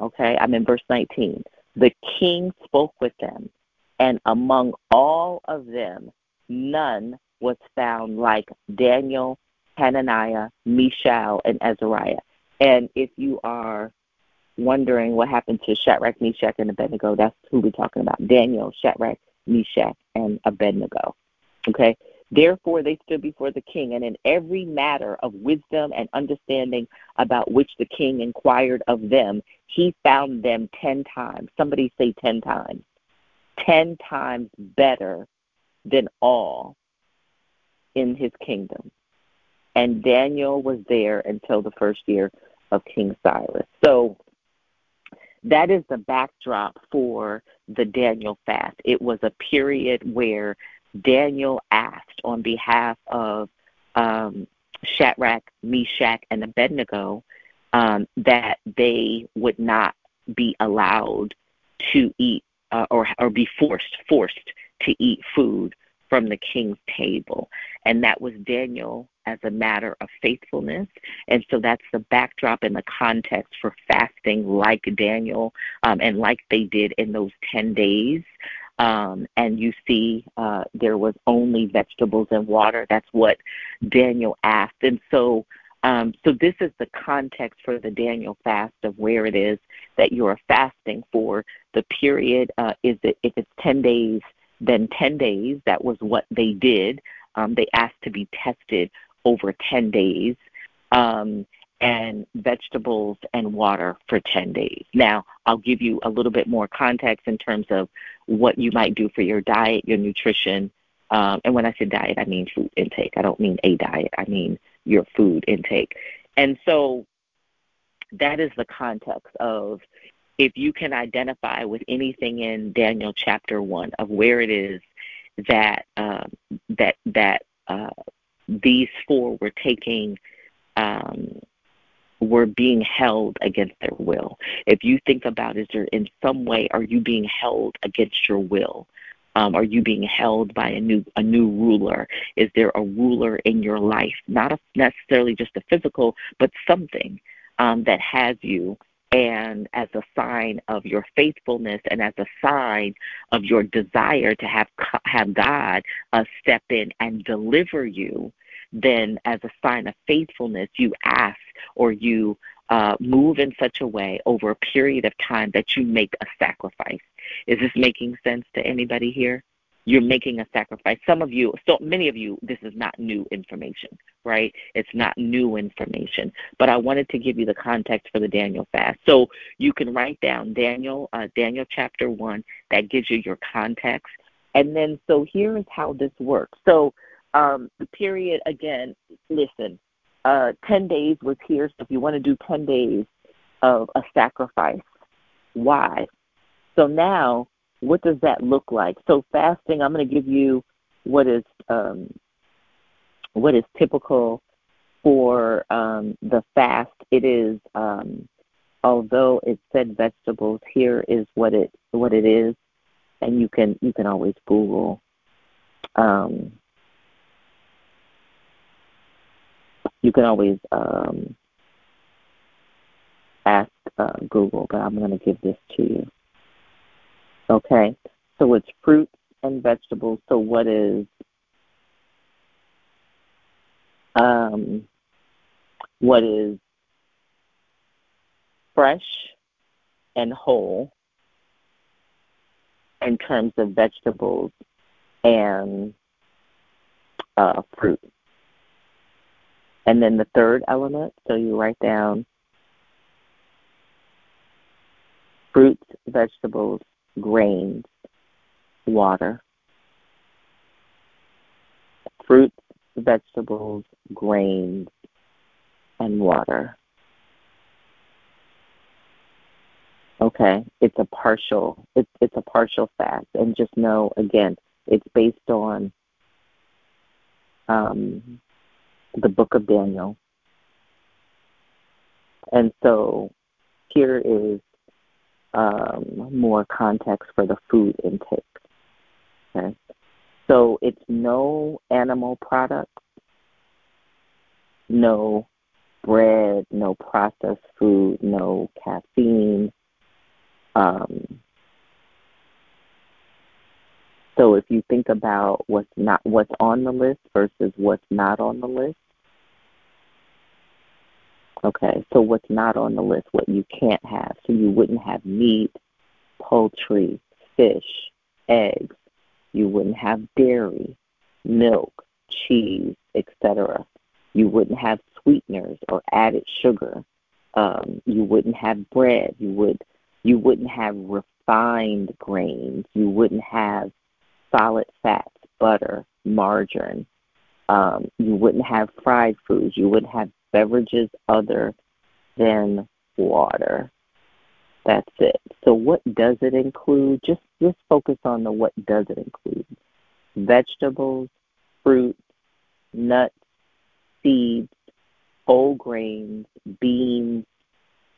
Okay, I'm in verse 19. The king spoke with them, and among all of them none was found like Daniel, Hananiah, Mishael, and Azariah. And if you are wondering what happened to Shadrach, Meshach, and Abednego, that's who we're talking about. Daniel, Shadrach, Meshach, and Abednego. Okay? Therefore they stood before the king, and in every matter of wisdom and understanding about which the king inquired of them, he found them ten times. Somebody say ten times. Ten times better than all in his kingdom. And Daniel was there until the first year of King Cyrus. So that is the backdrop for the Daniel fast. It was a period where Daniel asked on behalf of um, Shadrach, Meshach, and Abednego um, that they would not be allowed to eat uh, or or be forced forced to eat food from the king's table. And that was Daniel as a matter of faithfulness. And so that's the backdrop and the context for fasting, like Daniel um, and like they did in those 10 days. Um, and you see uh, there was only vegetables and water. That's what Daniel asked. And so um, so this is the context for the Daniel fast of where it is that you are fasting for. The period uh, is it if it's ten days, then ten days. That was what they did. Um, they asked to be tested over ten days, um, and vegetables and water for ten days. Now I'll give you a little bit more context in terms of what you might do for your diet, your nutrition. Um, and when I say diet, I mean food intake. I don't mean a diet. I mean your food intake. And so that is the context of if you can identify with anything in Daniel chapter one of where it is that um, that that uh, these four were taking um, were being held against their will. If you think about is there in some way are you being held against your will? Um, are you being held by a new a new ruler? Is there a ruler in your life? Not a, necessarily just a physical, but something um, that has you, and as a sign of your faithfulness, and as a sign of your desire to have have God uh, step in and deliver you. Then, as a sign of faithfulness, you ask or you uh, move in such a way over a period of time that you make a sacrifice. Is this making sense to anybody here? You're making a sacrifice. Some of you, so many of you, this is not new information, right? It's not new information. But I wanted to give you the context for the Daniel fast. So you can write down Daniel, uh, Daniel chapter 1, that gives you your context. And then, so here is how this works. So um, the period, again, listen, uh, 10 days was here. So if you want to do 10 days of a sacrifice, why? So now, what does that look like? So fasting, I'm going to give you what is um, what is typical for um, the fast. It is um, although it said vegetables, here is what it what it is, and you can you can always Google. Um, you can always um, ask uh, Google, but I'm going to give this to you. Okay, so it's fruits and vegetables. So what is um, what is fresh and whole in terms of vegetables and uh. And then the third element, so you write down fruits, vegetables, grains, water. Fruits, vegetables, grains, and water. Okay, it's a partial it's it's a partial fast and just know again, it's based on um, the book of Daniel. And so here is um, more context for the food intake. Okay. So it's no animal products, no bread, no processed food, no caffeine. Um, so if you think about what's not what's on the list versus what's not on the list, okay. So what's not on the list, what you can't have. So you wouldn't have meat, poultry, fish, eggs. You wouldn't have dairy, milk, cheese, etc. You wouldn't have sweeteners or added sugar. Um, you wouldn't have bread. You would you wouldn't have refined grains. You wouldn't have solid fats, butter, margarine. Um, you wouldn't have fried foods. You wouldn't have beverages other than water. That's it. So what does it include? Just just focus on the what does it include. Vegetables, fruit, nuts, seeds, whole grains, beans,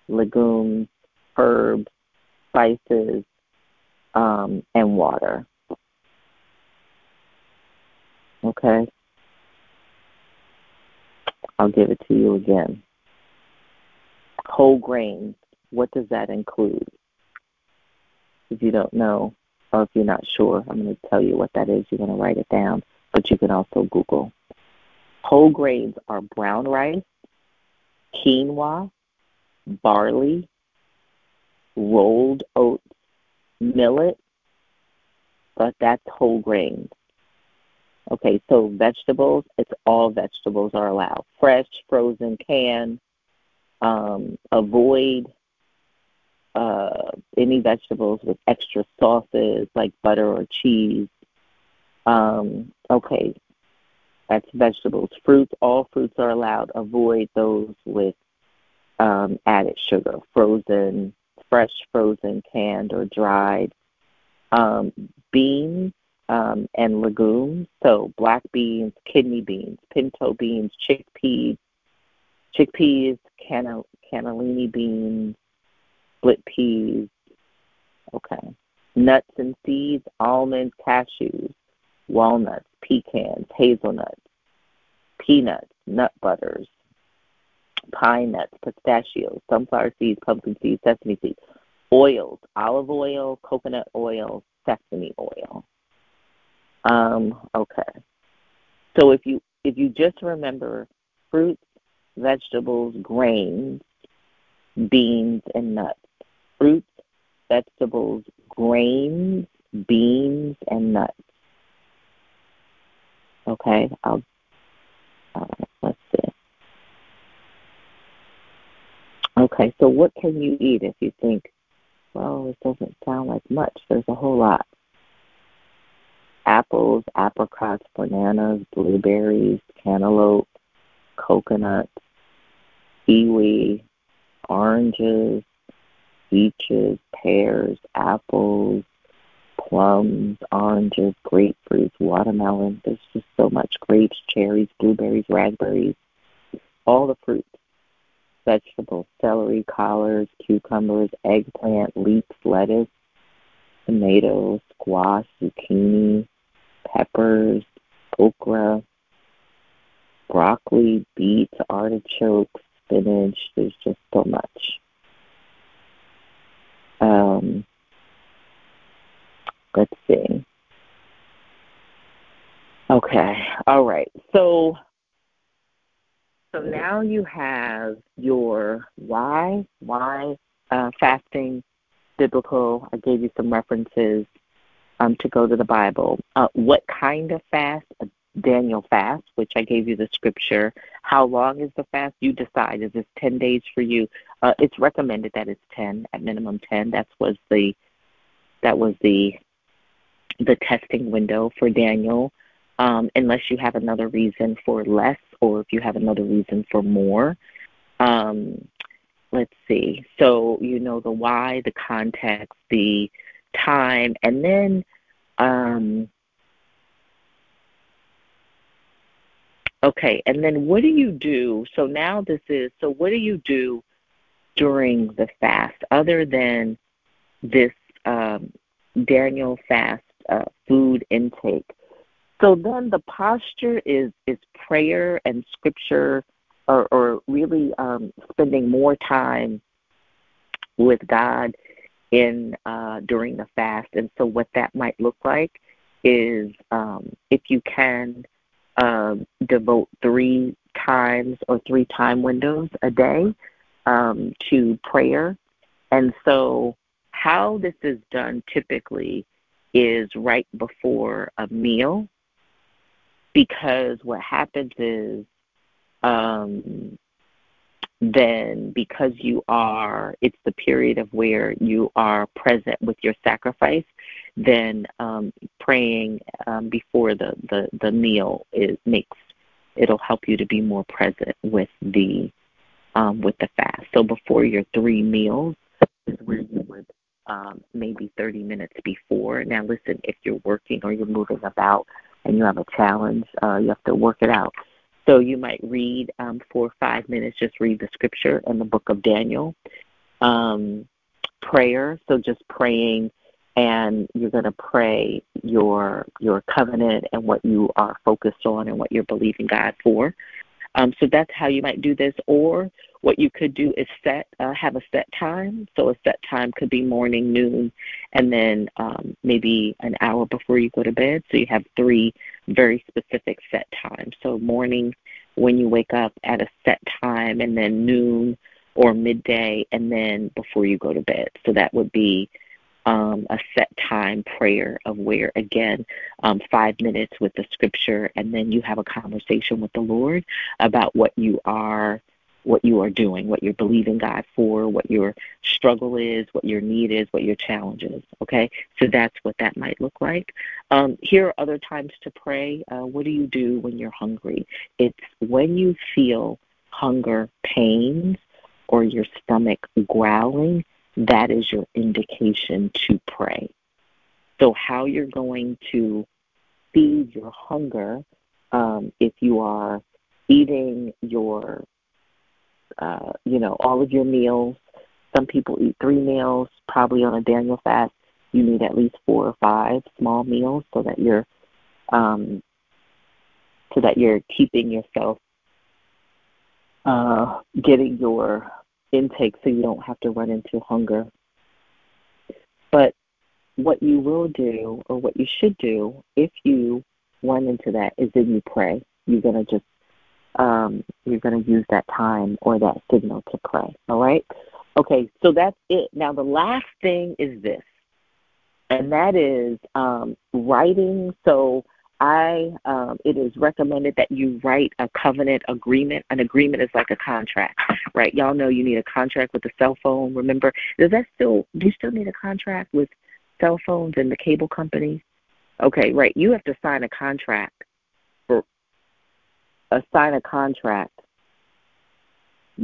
legumes, herbs, spices, um, and water. Okay? I'll give it to you again. Whole grains, what does that include? If you don't know, or if you're not sure, I'm going to tell you what that is. You're going to write it down, but you can also Google. Whole grains are brown rice, quinoa, barley, rolled oats, millet, but that's whole grains. Okay, so vegetables, it's all vegetables are allowed. Fresh, frozen, canned. Um, avoid uh, any vegetables with extra sauces like butter or cheese. Um, okay, that's vegetables. Fruits, all fruits are allowed. Avoid those with um, added sugar, frozen, fresh, frozen, canned, or dried. Um, beans, um, and legumes. So black beans, kidney beans, pinto beans, chickpeas, chickpeas, cannellini beans, split peas. Okay. Nuts and seeds, almonds, cashews, walnuts, pecans, hazelnuts, peanuts, nut butters, pine nuts, pistachios, sunflower seeds, pumpkin seeds, sesame seeds, oils, olive oil, coconut oil, sesame oil. Um, okay. So if you if you just remember fruits, vegetables, grains, beans, and nuts. Fruits, vegetables, grains, beans, and nuts. Okay, I'll uh, let's see. Okay, so what can you eat if you think, well, it doesn't sound like much? There's a whole lot apples, apricots, bananas, blueberries, cantaloupe, coconuts, kiwi, oranges, peaches, pears, apples, plums, oranges, grapefruits, watermelon. There's just so much grapes, cherries, blueberries, raspberries, all the fruits, vegetables, celery, collards, cucumbers, eggplant, leeks, lettuce, tomatoes, squash, zucchini, peppers, okra, broccoli, beets, artichokes, spinach. There's just so much. Um, let's see. Okay. All right. So so now you have your why, why uh, fasting biblical. I gave you some references um, to go to the Bible. Uh, what kind of fast? A Daniel fast, which I gave you the scripture. How long is the fast? You decide. Is this 10 days for you? Uh, it's recommended that it's 10, at minimum 10. That was the that was the the testing window for Daniel. Um, unless you have another reason for less, or if you have another reason for more. Um, let's see. So you know the why, the context, the time, and then um, Okay, and then what do you do? So now this is so what do you do during the fast other than this um, Daniel fast uh, food intake? So then the posture is is prayer and scripture, or, or really um, spending more time with God in uh, during the fast. And so what that might look like is um, if you can um, devote three times or three time windows a day um, to prayer. And so, how this is done typically is right before a meal, because what happens is um, then because you are, it's the period of where you are present with your sacrifice, then um, praying um, before the, the, the meal is makes it'll help you to be more present with the um, with the fast. So before your three meals is where you would um, maybe 30 minutes before. Now listen, if you're working or you're moving about and you have a challenge, uh, you have to work it out. So you might read um, for five minutes, just read the scripture in the book of Daniel. Um, prayer, so just praying, and you're going to pray your your covenant and what you are focused on and what you're believing God for. Um, so that's how you might do this. Or what you could do is set uh, have a set time. So a set time could be morning, noon, and then um, maybe an hour before you go to bed. So you have three very specific set times. So morning when you wake up at a set time, and then noon or midday, and then before you go to bed. So that would be um, a set time prayer of where, again, um, five minutes with the scripture, and then you have a conversation with the Lord about what you are what you are doing, what you're believing God for, what your struggle is, what your need is, what your challenge is. Okay, so that's what that might look like. Um, here are other times to pray. Uh, what do you do when you're hungry? It's when you feel hunger pains or your stomach growling that is your indication to pray. So, how you're going to feed your hunger um, if you are eating your, uh, you know, all of your meals. Some people eat three meals, probably on a Daniel fast. You need at least four or five small meals so that you're, um, so that you're keeping yourself, uh, getting your intake so you don't have to run into hunger. But what you will do, or what you should do, if you run into that, is then you pray. You're gonna just um, you're gonna use that time or that signal to pray. All right. Okay, so that's it. Now the last thing is this, and that is um, writing. So I um, it is recommended that you write a covenant agreement. An agreement is like a contract, right? Y'all know you need a contract with the cell phone. Remember, does that still do you still need a contract with cell phones and the cable companies? Okay, right. You have to sign a contract for uh, sign a contract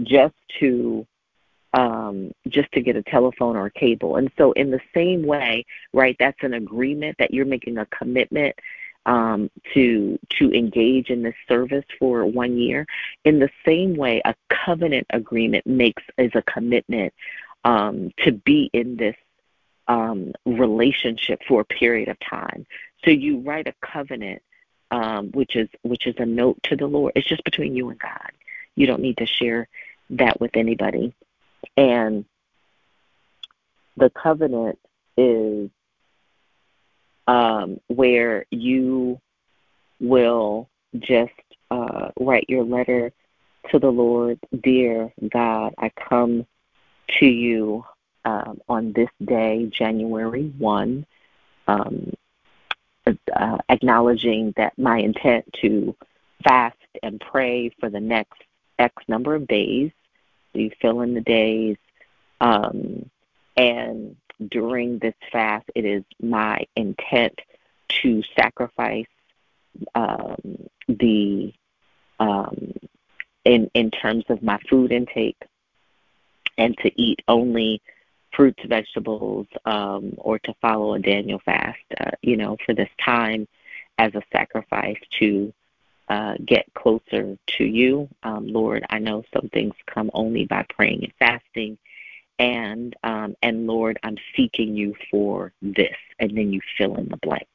just to um, just to get a telephone or a cable. And so, in the same way, right, that's an agreement that you're making a commitment um, to to engage in this service for one year. In the same way, a covenant agreement makes is a commitment um, to be in this um, relationship for a period of time. So you write a covenant, um, which is which is a note to the Lord. It's just between you and God. You don't need to share that with anybody. And the covenant is um, where you will just uh, write your letter to the Lord, Dear God, I come to you um, on this day, January 1, um, uh, acknowledging that my intent to fast and pray for the next X number of days. you fill in the days. Um, and during this fast, it is my intent to sacrifice um, the um, in in terms of my food intake and to eat only fruits, vegetables, um, or to follow a Daniel fast. Uh, you know, for this time as a sacrifice to uh, get closer to you. Um, Lord, I know some things come only by praying and fasting. And um, and Lord, I'm seeking you for this, and then you fill in the blank.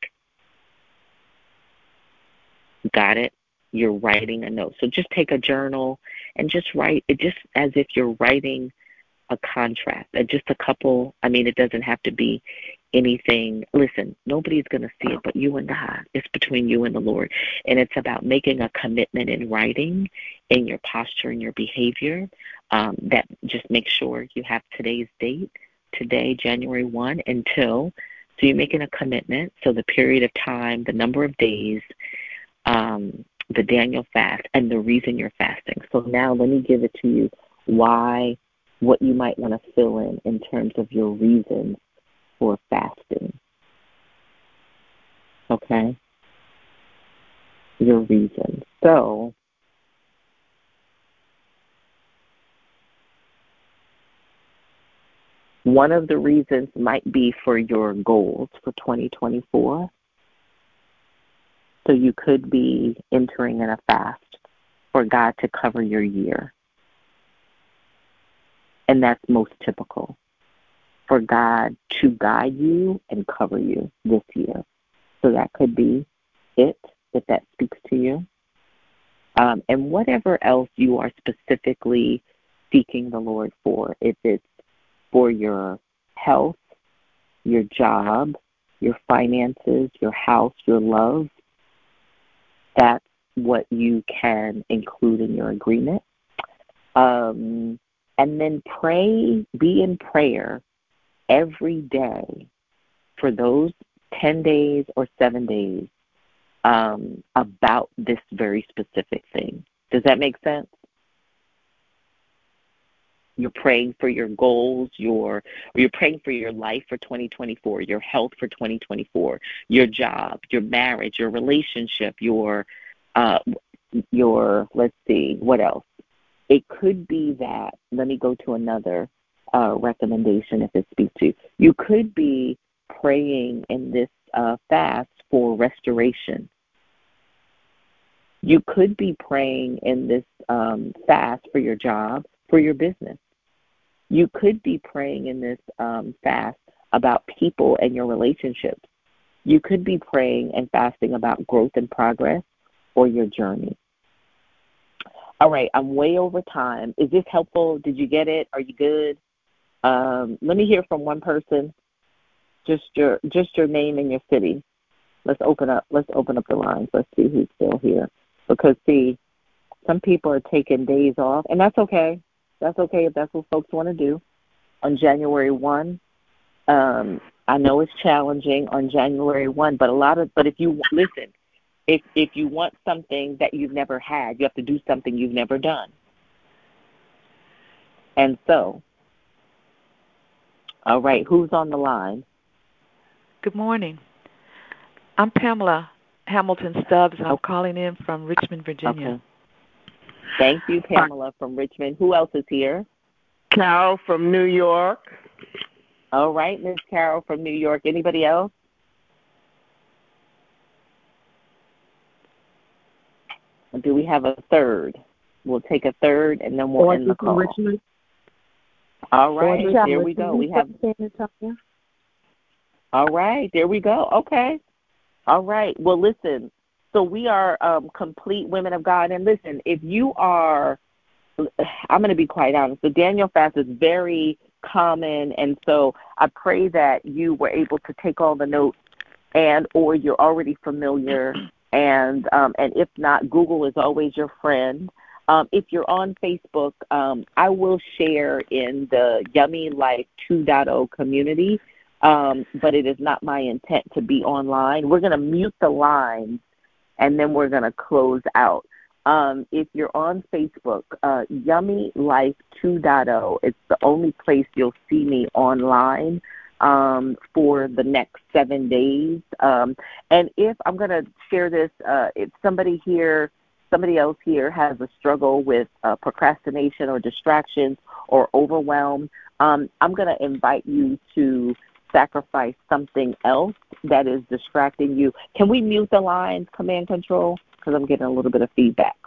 Got it? You're writing a note. So just take a journal and just write it just as if you're writing a contract. And just a couple, I mean, it doesn't have to be anything. Listen, nobody's going to see it but you and God. It's between you and the Lord. And it's about making a commitment in writing, in your posture, and your behavior. Um, that just make sure you have today's date, today, January 1, until. So you're making a commitment. So the period of time, the number of days, um, the Daniel fast, and the reason you're fasting. So now let me give it to you why, what you might want to fill in in terms of your reasons for fasting. Okay? Your reasons. So, one of the reasons might be for your goals for 2024. So you could be entering in a fast for God to cover your year. And that's most typical for God to guide you and cover you this year. So that could be it, if that speaks to you. Um, and whatever else you are specifically seeking the Lord for, if it's for your health, your job, your finances, your house, your love, that's what you can include in your agreement. Um, and then pray, be in prayer every day for those 10 days or seven days um, about this very specific thing. Does that make sense? You're praying for your goals, your you're praying for your life for 2024, your health for 2024, your job, your marriage, your relationship, your uh, your let's see, what else? It could be that. Let me go to another uh, recommendation if it speaks to you. You could be praying in this uh, fast for restoration. You could be praying in this um, fast for your job, for your business. You could be praying in this um, fast about people and your relationships. You could be praying and fasting about growth and progress or your journey. All right, I'm way over time. Is this helpful? Did you get it? Are you good? Um, let me hear from one person. Just your just your name and your city. Let's open up. Let's open up the lines. Let's see who's still here. Because see, some people are taking days off, and that's okay. That's okay if that's what folks want to do. On January one, um, I know it's challenging on January one, but a lot of but if you listen, if if you want something that you've never had, you have to do something you've never done. And so all right, who's on the line? Good morning. I'm Pamela Hamilton Stubbs, and I'm calling in from Richmond, Virginia. Okay. Thank you, Pamela from Richmond. Who else is here? Carol from New York. All right, Miss Carol from New York. Anybody else? Do we have a third? We'll take a third, and then we'll end the call. Richmond. All right, there we go. We have. All right, there we go. Okay. All right. Well, listen. So we are um, complete women of God, and listen. If you are, I'm going to be quite honest. The Daniel fast is very common, and so I pray that you were able to take all the notes, and or you're already familiar, and um, and if not, Google is always your friend. Um, if you're on Facebook, um, I will share in the Yummy Life 2.0 community, um, but it is not my intent to be online. We're going to mute the lines and then we're going to close out. Um, if you're on Facebook, uh, Yummy Life 2.0, it's the only place you'll see me online um, for the next seven days. Um, and if I'm going to share this, uh, if somebody here somebody else here has a struggle with uh, procrastination or distractions or overwhelm, um, I'm going to invite you to sacrifice something else that is distracting you. Can we mute the lines, command control? because I'm getting a little bit of feedback.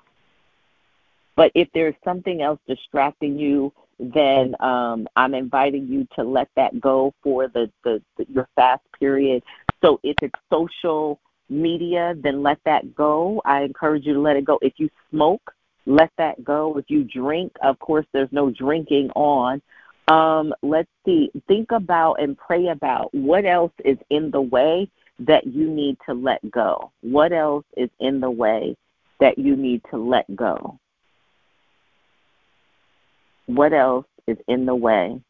But if there's something else distracting you, then um, I'm inviting you to let that go for the, the, the your fast period. So if it's social media, then let that go. I encourage you to let it go. If you smoke, let that go. If you drink, of course, there's no drinking on. Um, let's see. Think about and pray about what else is in the way that you need to let go. What else is in the way that you need to let go? What else is in the way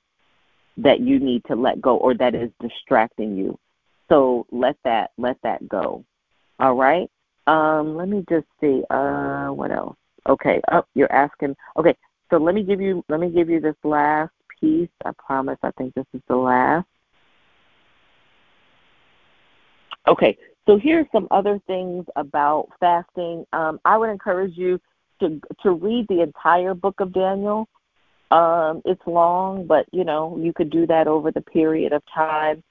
that you need to let go or that is distracting you? So let that let that go. All right. Um, let me just see. Uh, what else? Okay. Oh, you're asking. Okay. So let me give you let me give you this last piece. I promise. I think this is the last. Okay. So here's some other things about fasting. Um, I would encourage you to to read the entire book of Daniel. Um, it's long, but you know you could do that over the period of time.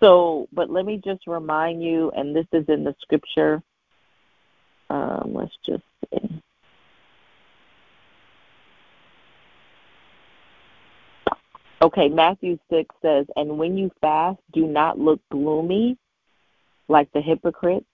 So, but let me just remind you, and this is in the scripture. Um, let's just see. Okay, Matthew 6 says, And when you fast, do not look gloomy like the hypocrites,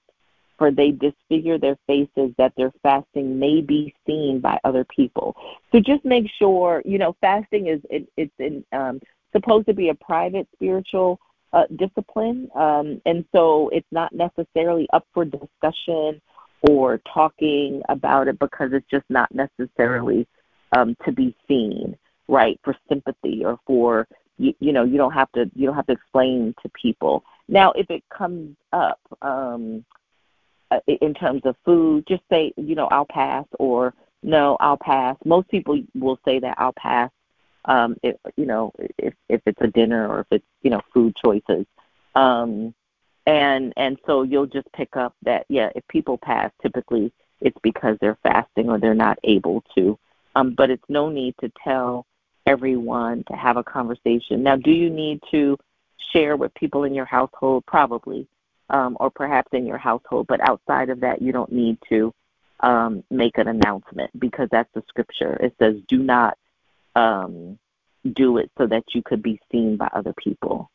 for they disfigure their faces that their fasting may be seen by other people. So just make sure, you know, fasting is it, it's in, um, supposed to be a private spiritual uh, discipline, um, and so it's not necessarily up for discussion or talking about it because it's just not necessarily um, to be seen, right? For sympathy or for you, you know you don't have to you don't have to explain to people. Now, if it comes up um, in terms of food, just say you know I'll pass or no I'll pass. Most people will say that I'll pass um, if you know if if it's a dinner or if it's you know food choices, um, and and so you'll just pick up that yeah if people pass typically it's because they're fasting or they're not able to, um, but it's no need to tell everyone to have a conversation. Now, do you need to share with people in your household? Probably, um, or perhaps in your household, but outside of that, you don't need to um, make an announcement because that's the scripture. It says, "Do not um, do it so that you could be seen by other people.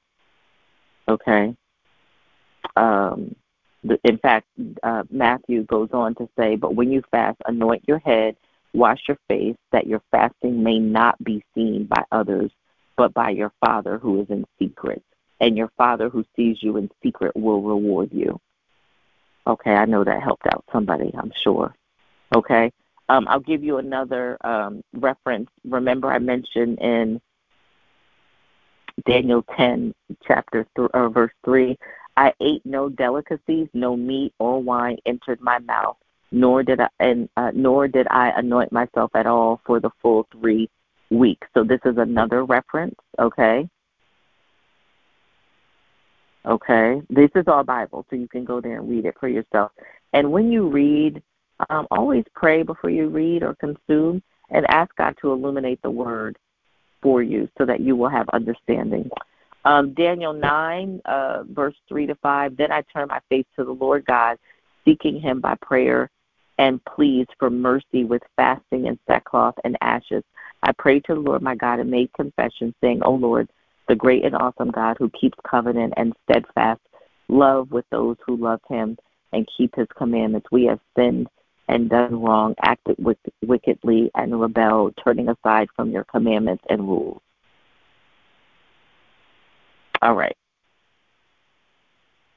Okay. Um, in fact, uh, Matthew goes on to say, But when you fast, anoint your head, wash your face, that your fasting may not be seen by others, but by your Father who is in secret. And your Father who sees you in secret will reward you. Okay, I know that helped out somebody, I'm sure. Okay. Um, I'll give you another um, reference. Remember, I mentioned in Daniel 10, chapter th- uh, verse 3, I ate no delicacies, no meat or wine entered my mouth, nor did I and uh, nor did I anoint myself at all for the full three weeks. So this is another reference. Okay. Okay. This is all Bible, so you can go there and read it for yourself. And when you read um, always pray before you read or consume and ask God to illuminate the word for you so that you will have understanding. Um, Daniel 9, uh, verse 3 to 5 Then I turned my face to the Lord God, seeking him by prayer and pleas for mercy with fasting and sackcloth and ashes. I prayed to the Lord my God and made confession, saying, O Lord, the great and awesome God who keeps covenant and steadfast love with those who love him and keep his commandments. We have sinned and done wrong, acted wickedly, and rebelled, turning aside from your commandments and rules. All right.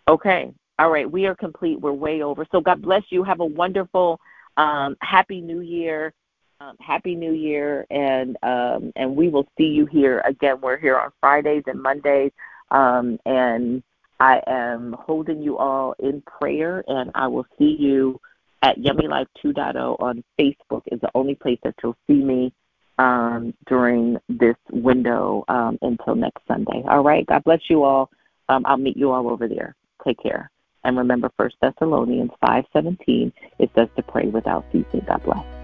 Okay. All right. We are complete. We're way over. So God bless you. Have a wonderful, um, happy New Year. Um, happy New Year, and um, and we will see you here again. We're here on Fridays and Mondays, um, and I am holding you all in prayer, and I will see you at Yummy Life 2.0 on Facebook is the only place that you'll see me um, during this window um, until next Sunday. All right. God bless you all. Um, I'll meet you all over there. Take care. And remember, First Thessalonians 5.17, it says to pray without ceasing. God bless.